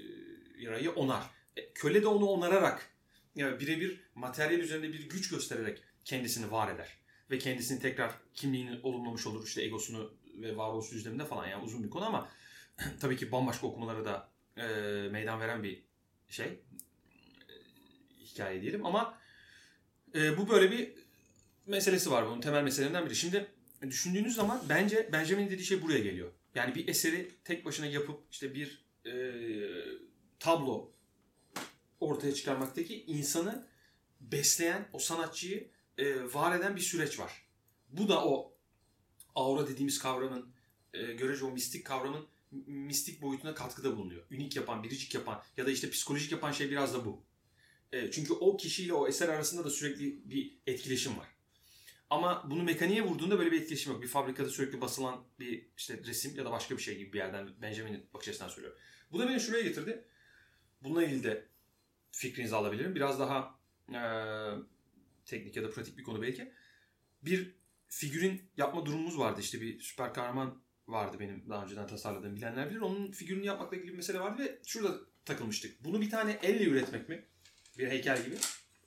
yarayı onar. E, köle de onu onararak yani birebir materyal üzerinde bir güç göstererek kendisini var eder. Ve kendisini tekrar kimliğini olumlamış olur. işte egosunu ve varoluş düzleminde falan yani uzun bir konu ama *clears throat* tabii ki bambaşka okumalara da e, meydan veren bir şey. E, hikaye diyelim ama e, bu böyle bir meselesi var bunun temel meselelerinden biri. Şimdi düşündüğünüz zaman bence Benjamin'in dediği şey buraya geliyor. Yani bir eseri tek başına yapıp işte bir e, tablo ortaya çıkarmaktaki insanı besleyen, o sanatçıyı e, var eden bir süreç var. Bu da o aura dediğimiz kavramın, e, görece o mistik kavramın mistik boyutuna katkıda bulunuyor. Ünik yapan, biricik yapan ya da işte psikolojik yapan şey biraz da bu. E, çünkü o kişiyle o eser arasında da sürekli bir etkileşim var. Ama bunu mekaniğe vurduğunda böyle bir etkileşim yok. Bir fabrikada sürekli basılan bir işte resim ya da başka bir şey gibi bir yerden Benjamin'in bakış açısından söylüyorum. Bu da beni şuraya getirdi. Bununla ilgili de fikrinizi alabilirim. Biraz daha e, teknik ya da pratik bir konu belki. Bir figürün yapma durumumuz vardı. İşte bir süper kahraman vardı benim daha önceden tasarladığım bilenler bilir. Onun figürünü yapmakla ilgili bir mesele vardı ve şurada takılmıştık. Bunu bir tane elle üretmek mi? Bir heykel gibi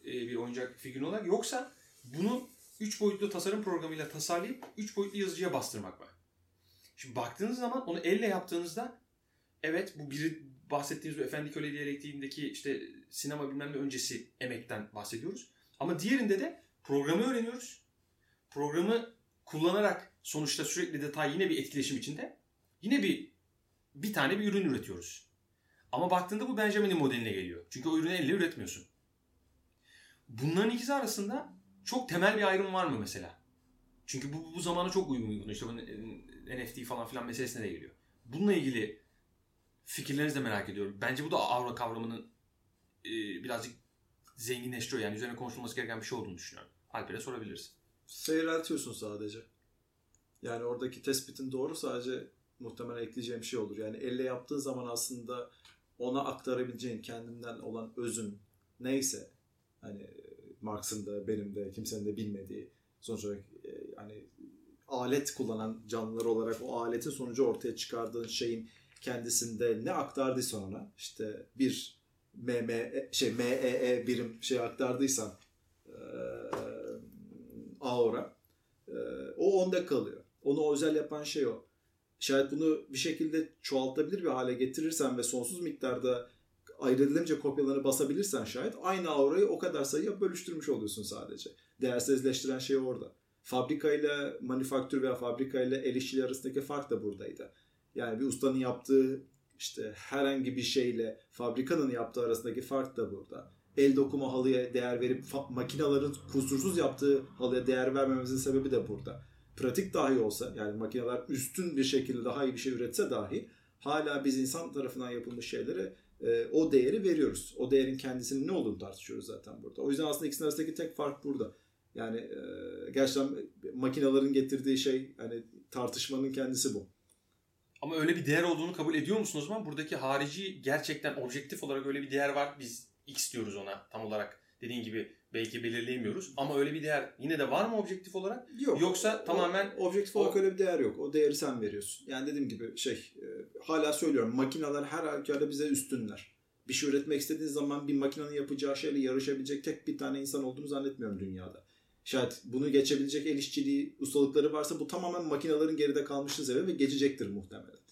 bir oyuncak figürü olarak. Yoksa bunu 3 boyutlu tasarım programıyla tasarlayıp 3 boyutlu yazıcıya bastırmak mı? Şimdi baktığınız zaman onu elle yaptığınızda evet bu biri bahsettiğimiz bu Efendi Köle diyalektiğindeki işte sinema bilmem ne öncesi emekten bahsediyoruz. Ama diğerinde de programı öğreniyoruz. Programı kullanarak sonuçta sürekli detay yine bir etkileşim içinde yine bir bir tane bir ürün üretiyoruz. Ama baktığında bu Benjamin'in modeline geliyor. Çünkü o ürünü elle üretmiyorsun. Bunların ikisi arasında çok temel bir ayrım var mı mesela? Çünkü bu, bu zamana çok uygun. İşte bu NFT falan filan meselesine de geliyor. Bununla ilgili fikirlerinizi de merak ediyorum. Bence bu da aura kavramının e, birazcık zenginleştiriyor. Yani üzerine konuşulması gereken bir şey olduğunu düşünüyorum. Alper'e sorabiliriz. Seyreltiyorsun sadece. Yani oradaki tespitin doğru sadece muhtemelen ekleyeceğim şey olur. Yani elle yaptığın zaman aslında ona aktarabileceğin kendinden olan özün neyse hani Marx'ın da benim de kimsenin de bilmediği sonuç olarak e, hani alet kullanan canlılar olarak o aletin sonucu ortaya çıkardığın şeyin kendisinde ne aktardıysa ona işte bir MM şey MEE birim şey aktardıysan e, aura e, o onda kalıyor. Onu özel yapan şey o. Şayet bunu bir şekilde çoğaltabilir bir hale getirirsen ve sonsuz miktarda ayırt edilemeyecek kopyalarını basabilirsen şayet aynı aurayı o kadar sayıya bölüştürmüş oluyorsun sadece. Değersizleştiren şey orada. Fabrikayla manüfaktür veya fabrikayla el işçiliği arasındaki fark da buradaydı. Yani bir ustanın yaptığı işte herhangi bir şeyle fabrikanın yaptığı arasındaki fark da burada. El dokuma halıya değer verip makinelerin kusursuz yaptığı halıya değer vermememizin sebebi de burada. Pratik dahi olsa yani makineler üstün bir şekilde daha iyi bir şey üretse dahi hala biz insan tarafından yapılmış şeylere e, o değeri veriyoruz. O değerin kendisinin ne olduğunu tartışıyoruz zaten burada. O yüzden aslında ikisinin arasındaki tek fark burada. Yani e, gerçekten makinelerin getirdiği şey hani tartışmanın kendisi bu. Ama öyle bir değer olduğunu kabul ediyor musunuz o zaman? Buradaki harici gerçekten objektif olarak öyle bir değer var. Biz X diyoruz ona tam olarak. Dediğin gibi belki belirleyemiyoruz. Ama öyle bir değer yine de var mı objektif olarak? Yok. Yoksa o, tamamen... Objektif olarak o... öyle bir değer yok. O değeri sen veriyorsun. Yani dediğim gibi şey e, hala söylüyorum makineler her halükarda bize üstünler. Bir şey üretmek istediğiniz zaman bir makinenin yapacağı şeyle yarışabilecek tek bir tane insan olduğunu zannetmiyorum dünyada. Şayet bunu geçebilecek el işçiliği, ustalıkları varsa bu tamamen makinelerin geride kalmışlığı sebebi ve geçecektir muhtemelen.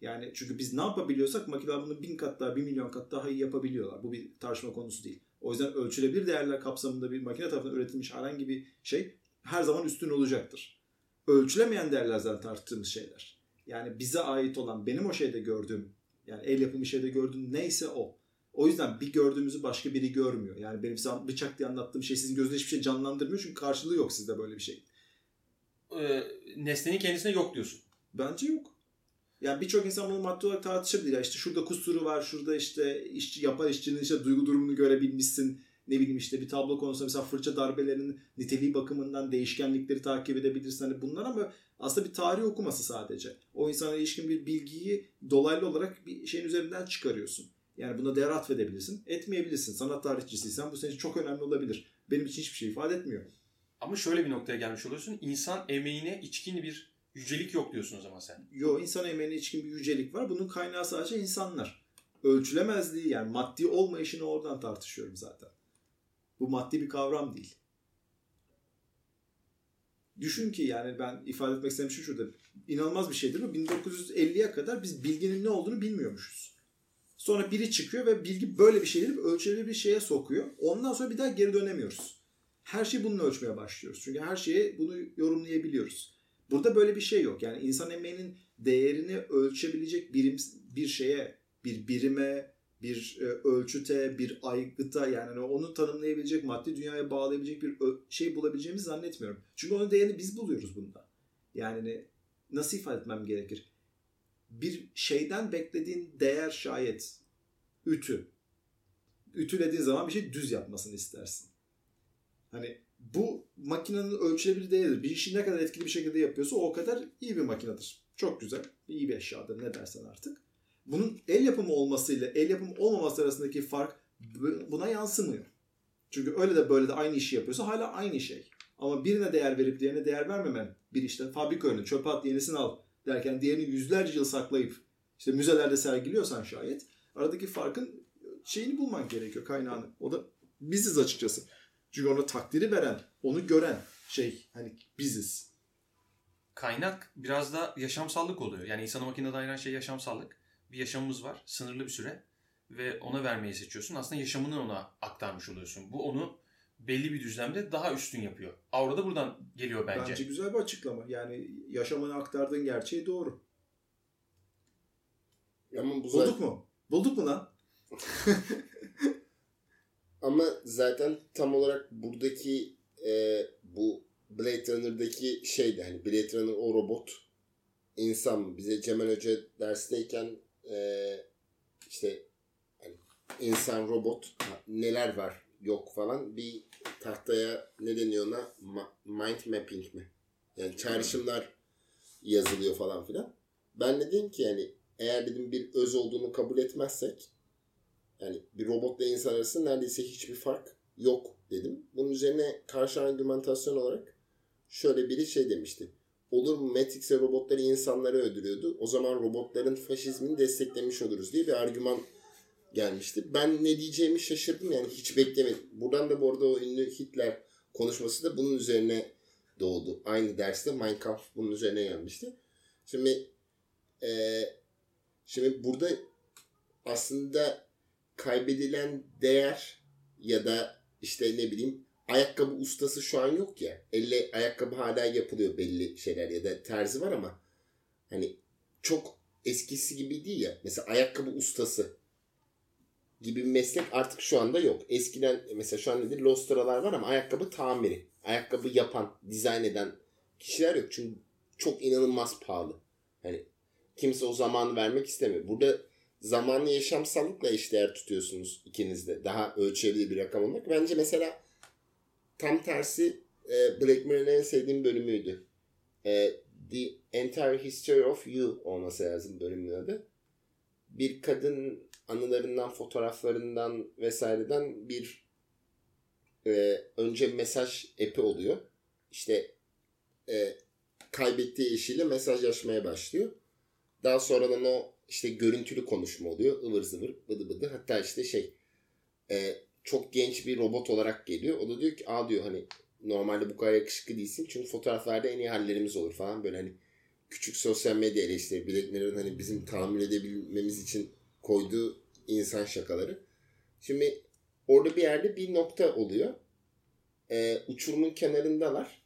Yani çünkü biz ne yapabiliyorsak makineler bunu bin kat daha, bir milyon kat daha iyi yapabiliyorlar. Bu bir tartışma konusu değil. O yüzden ölçülebilir değerler kapsamında bir makine tarafından üretilmiş herhangi bir şey her zaman üstün olacaktır. Ölçülemeyen değerler zaten tarttığımız şeyler. Yani bize ait olan, benim o şeyde gördüğüm, yani el yapımı şeyde gördüğüm neyse o. O yüzden bir gördüğümüzü başka biri görmüyor. Yani benim size bıçak diye anlattığım şey sizin gözünüzde hiçbir şey canlandırmıyor çünkü karşılığı yok sizde böyle bir şey. Ee, nesnenin kendisine yok diyorsun. Bence yok. Yani birçok insan bunu maddi olarak tartışabilir. Ya işte şurada kusuru var, şurada işte işçi, yapar işçinin işte duygu durumunu görebilmişsin. Ne bileyim işte bir tablo konusunda mesela fırça darbelerinin niteliği bakımından değişkenlikleri takip edebilirsin. Hani bunlar ama aslında bir tarih okuması sadece. O insana ilişkin bir bilgiyi dolaylı olarak bir şeyin üzerinden çıkarıyorsun. Yani buna değer atfedebilirsin. Etmeyebilirsin. Sanat tarihçisiysen bu senin için çok önemli olabilir. Benim için hiçbir şey ifade etmiyor. Ama şöyle bir noktaya gelmiş oluyorsun. İnsan emeğine içkin bir yücelik yok diyorsun o zaman sen. Yo insan emeğine içkin bir yücelik var. Bunun kaynağı sadece insanlar. Ölçülemezliği yani maddi olmayışını oradan tartışıyorum zaten. Bu maddi bir kavram değil. Düşün ki yani ben ifade etmek istediğim şey şurada. İnanılmaz bir şeydir bu. 1950'ye kadar biz bilginin ne olduğunu bilmiyormuşuz. Sonra biri çıkıyor ve bilgi böyle bir şeyleri ölçülebilir bir şeye sokuyor. Ondan sonra bir daha geri dönemiyoruz. Her şeyi bununla ölçmeye başlıyoruz. Çünkü her şeye bunu yorumlayabiliyoruz. Burada böyle bir şey yok. Yani insan emeğinin değerini ölçebilecek birim, bir şeye, bir birime, bir e, ölçüte, bir aygıta yani hani onu tanımlayabilecek, maddi dünyaya bağlayabilecek bir şey bulabileceğimizi zannetmiyorum. Çünkü onun değerini biz buluyoruz bunda. Yani hani nasıl ifade etmem gerekir? Bir şeyden beklediğin değer şayet ütü. Ütülediğin zaman bir şey düz yapmasını istersin. Hani bu makinenin ölçülebilir değildir. Bir işi ne kadar etkili bir şekilde yapıyorsa o kadar iyi bir makinedir. Çok güzel. iyi bir eşyadır ne dersen artık. Bunun el yapımı olmasıyla el yapımı olmaması arasındaki fark buna yansımıyor. Çünkü öyle de böyle de aynı işi yapıyorsa hala aynı şey. Ama birine değer verip diğerine değer vermemen bir işte fabrika ürünü çöpe at yenisini al derken diğerini yüzlerce yıl saklayıp işte müzelerde sergiliyorsan şayet aradaki farkın şeyini bulman gerekiyor kaynağını. O da biziz açıkçası. Çünkü ona takdiri veren, onu gören şey hani biziz. Kaynak biraz da yaşamsallık oluyor. Yani insana makinede ayıran şey yaşamsallık. Bir yaşamımız var, sınırlı bir süre ve ona vermeyi seçiyorsun. Aslında yaşamını ona aktarmış oluyorsun. Bu onu belli bir düzlemde daha üstün yapıyor. Aura da buradan geliyor bence. Bence güzel bir açıklama. Yani yaşamını aktardığın gerçeği doğru. Ama bu Bulduk mu? Bulduk mu lan? *laughs* Ama zaten tam olarak buradaki e, bu Blade Runner'daki şeydi hani Blade Runner o robot insan mı? Bize Cemal Hoca dersteyken e, işte hani insan robot neler var yok falan bir tahtaya ne deniyor ona Ma- mind mapping mi? Yani çağrışımlar yazılıyor falan filan. Ben dedim ki yani eğer dedim bir öz olduğunu kabul etmezsek yani bir robotla insan arasında neredeyse hiçbir fark yok dedim. Bunun üzerine karşı argümantasyon olarak şöyle biri şey demişti. Olur mu Matrix'e robotları insanları öldürüyordu. O zaman robotların faşizmini desteklemiş oluruz diye bir argüman gelmişti. Ben ne diyeceğimi şaşırdım yani hiç beklemedim. Buradan da bu arada o ünlü Hitler konuşması da bunun üzerine doğdu. Aynı derste Mein Kampf bunun üzerine gelmişti. Şimdi e, şimdi burada aslında kaybedilen değer ya da işte ne bileyim ayakkabı ustası şu an yok ya. Elle ayakkabı hala yapılıyor belli şeyler ya da terzi var ama hani çok eskisi gibi değil ya. Mesela ayakkabı ustası gibi bir meslek artık şu anda yok. Eskiden mesela şu an nedir? Lostralar var ama ayakkabı tamiri. Ayakkabı yapan, dizayn eden kişiler yok. Çünkü çok inanılmaz pahalı. Hani kimse o zamanı vermek istemiyor. Burada zamanlı yaşamsallıkla eşdeğer tutuyorsunuz ikiniz de. Daha ölçebilir bir rakam olmak. Bence mesela tam tersi e, Black Mirror'ın en sevdiğim bölümüydü. E, The Entire History of You olması lazım bölümün adı. Bir kadın anılarından, fotoğraflarından vesaireden bir e, önce mesaj epi oluyor. İşte e, kaybettiği eşiyle mesajlaşmaya başlıyor. Daha sonradan o işte görüntülü konuşma oluyor. ıvır zıvır bıdı bıdı. Hatta işte şey e, çok genç bir robot olarak geliyor. O da diyor ki aa diyor hani normalde bu kadar yakışıklı değilsin. Çünkü fotoğraflarda en iyi hallerimiz olur falan. Böyle hani küçük sosyal medya eleştiri. Black Mirror'ın hani bizim tahammül edebilmemiz için koyduğu insan şakaları. Şimdi orada bir yerde bir nokta oluyor. E, uçurumun kenarındalar.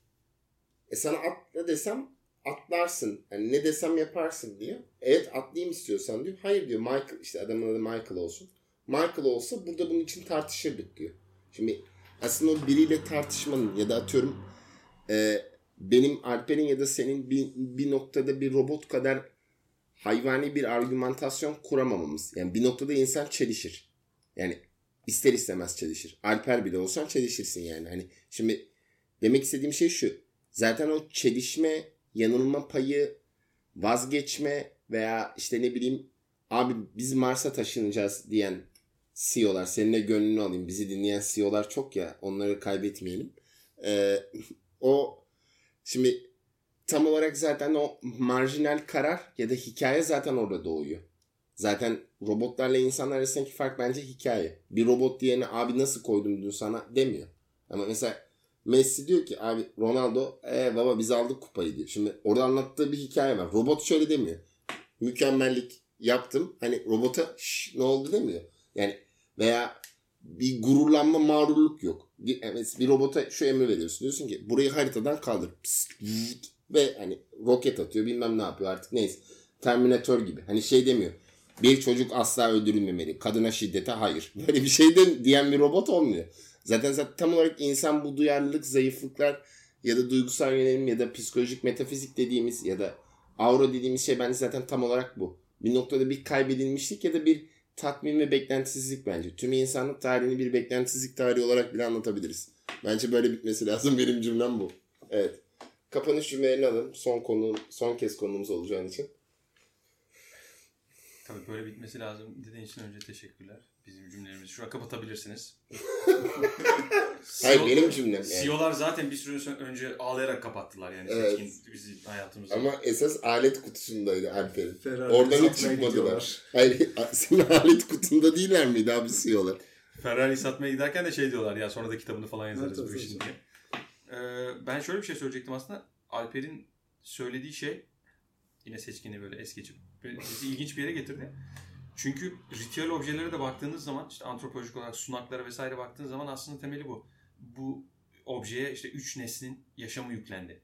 E sana atla desem atlarsın. Yani ne desem yaparsın diyor. Evet atlayayım istiyorsan diyor. Hayır diyor Michael işte adamın adı Michael olsun. Michael olsa burada bunun için tartışırdık diyor. Şimdi aslında o biriyle tartışmanın ya da atıyorum e, benim Alper'in ya da senin bir, bir noktada bir robot kadar hayvani bir argümantasyon kuramamamız. Yani bir noktada insan çelişir. Yani ister istemez çelişir. Alper bile olsan çelişirsin yani. Hani şimdi demek istediğim şey şu. Zaten o çelişme, yanılma payı, vazgeçme veya işte ne bileyim abi biz Mars'a taşınacağız diyen CEO'lar seninle gönlünü alayım bizi dinleyen CEO'lar çok ya onları kaybetmeyelim. Ee, o şimdi tam olarak zaten o marjinal karar ya da hikaye zaten orada doğuyor. Zaten robotlarla insanlar arasındaki fark bence hikaye. Bir robot diyene abi nasıl koydum dün sana demiyor. Ama mesela Messi diyor ki abi Ronaldo ee baba biz aldık kupayı diyor. Şimdi orada anlattığı bir hikaye var. Robot şöyle demiyor. Mükemmellik yaptım. Hani robota Şş, ne oldu demiyor. Yani veya bir gururlanma mağrurluk yok. Bir, bir robota şu emri veriyorsun. Diyorsun ki burayı haritadan kaldır. Pist, ve hani roket atıyor bilmem ne yapıyor artık neyse. Terminator gibi. Hani şey demiyor. Bir çocuk asla öldürülmemeli. Kadına şiddete hayır. *laughs* Böyle bir şey de diyen bir robot olmuyor. Zaten, zaten tam olarak insan bu duyarlılık, zayıflıklar ya da duygusal yönelim ya da psikolojik metafizik dediğimiz ya da aura dediğimiz şey bence zaten tam olarak bu. Bir noktada bir kaybedilmişlik ya da bir tatmin ve beklentisizlik bence. Tüm insanlık tarihini bir beklentisizlik tarihi olarak bile anlatabiliriz. Bence böyle bitmesi lazım. *laughs* Benim cümlem bu. Evet. Kapanış cümlelerini alalım. Son konu, son kez konumuz olacağın için. Tabii böyle bitmesi lazım dediğin için önce teşekkürler. Bizim cümlelerimizi şuraya kapatabilirsiniz. *laughs* Hayır benim cümlem yani. CEO'lar zaten bir süre önce ağlayarak kapattılar yani Evet. seçkin bizi hayatımızda. Ama esas alet kutusundaydı Alper'in. Oradan hiç çıkmadılar. gidiyorlar. Hayır senin alet kutunda değiller miydi abi CEO'lar? Ferrari satmaya giderken de şey diyorlar ya sonra da kitabını falan yazarız Evet, bu işin diye. Ee, ben şöyle bir şey söyleyecektim aslında. Alper'in söylediği şey yine seçkini böyle es geçip bizi ilginç bir yere getirdi. Çünkü ritüel objelere de baktığınız zaman işte antropolojik olarak sunaklara vesaire baktığınız zaman aslında temeli bu. Bu objeye işte üç neslin yaşamı yüklendi.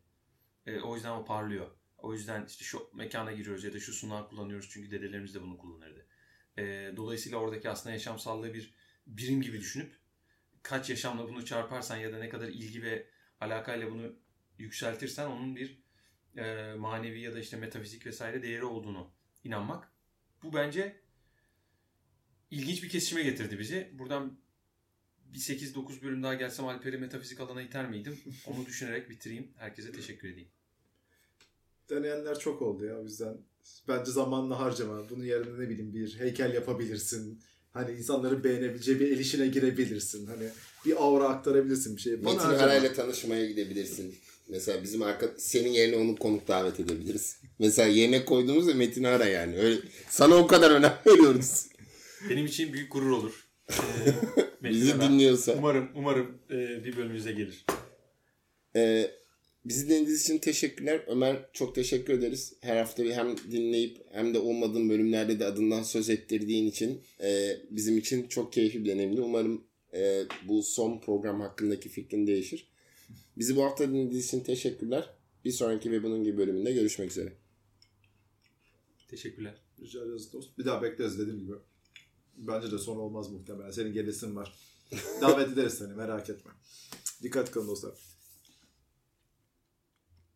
Ee, o yüzden o parlıyor. O yüzden işte şu mekana giriyoruz ya da şu sunağı kullanıyoruz çünkü dedelerimiz de bunu kullanırdı. Ee, dolayısıyla oradaki aslında yaşamsallığı bir birim gibi düşünüp kaç yaşamla bunu çarparsan ya da ne kadar ilgi ve alakayla bunu yükseltirsen onun bir e, manevi ya da işte metafizik vesaire değeri olduğunu inanmak. Bu bence ilginç bir kesişime getirdi bizi. Buradan bir 8-9 bölüm daha gelsem Alper'i metafizik alana iter miydim? *laughs* Onu düşünerek bitireyim. Herkese teşekkür edeyim. Deneyenler çok oldu ya o yüzden. Bence zamanla harcama. Bunun yerine ne bileyim bir heykel yapabilirsin. Hani insanların beğenebileceği bir el işine girebilirsin. Hani bir aura aktarabilirsin bir şey. Bana Metin harcama. Hara'yla tanışmaya gidebilirsin. Mesela bizim arka senin yerine onu konuk davet edebiliriz. Mesela yerine koyduğumuzda Metin Hara yani. Öyle sana o kadar önem *laughs* veriyoruz. Benim için büyük gurur olur. Ee, *laughs* Bizi Ara. dinliyorsa. Umarım, umarım e, bir bölümümüze gelir. Ee, bizi dinlediğiniz için teşekkürler. Ömer çok teşekkür ederiz. Her hafta hem dinleyip hem de olmadığım bölümlerde de adından söz ettirdiğin için e, bizim için çok keyifli bir deneyimdi. Umarım e, bu son program hakkındaki fikrin değişir. Bizi bu hafta dinlediğiniz için teşekkürler. Bir sonraki ve bunun gibi bölümünde görüşmek üzere. Teşekkürler. Rica ederiz dost. Bir daha bekleriz dediğim gibi. Bence de son olmaz muhtemelen. Senin gelisin var. *laughs* Davet ederiz seni merak etme. Dikkat kalın dostlar.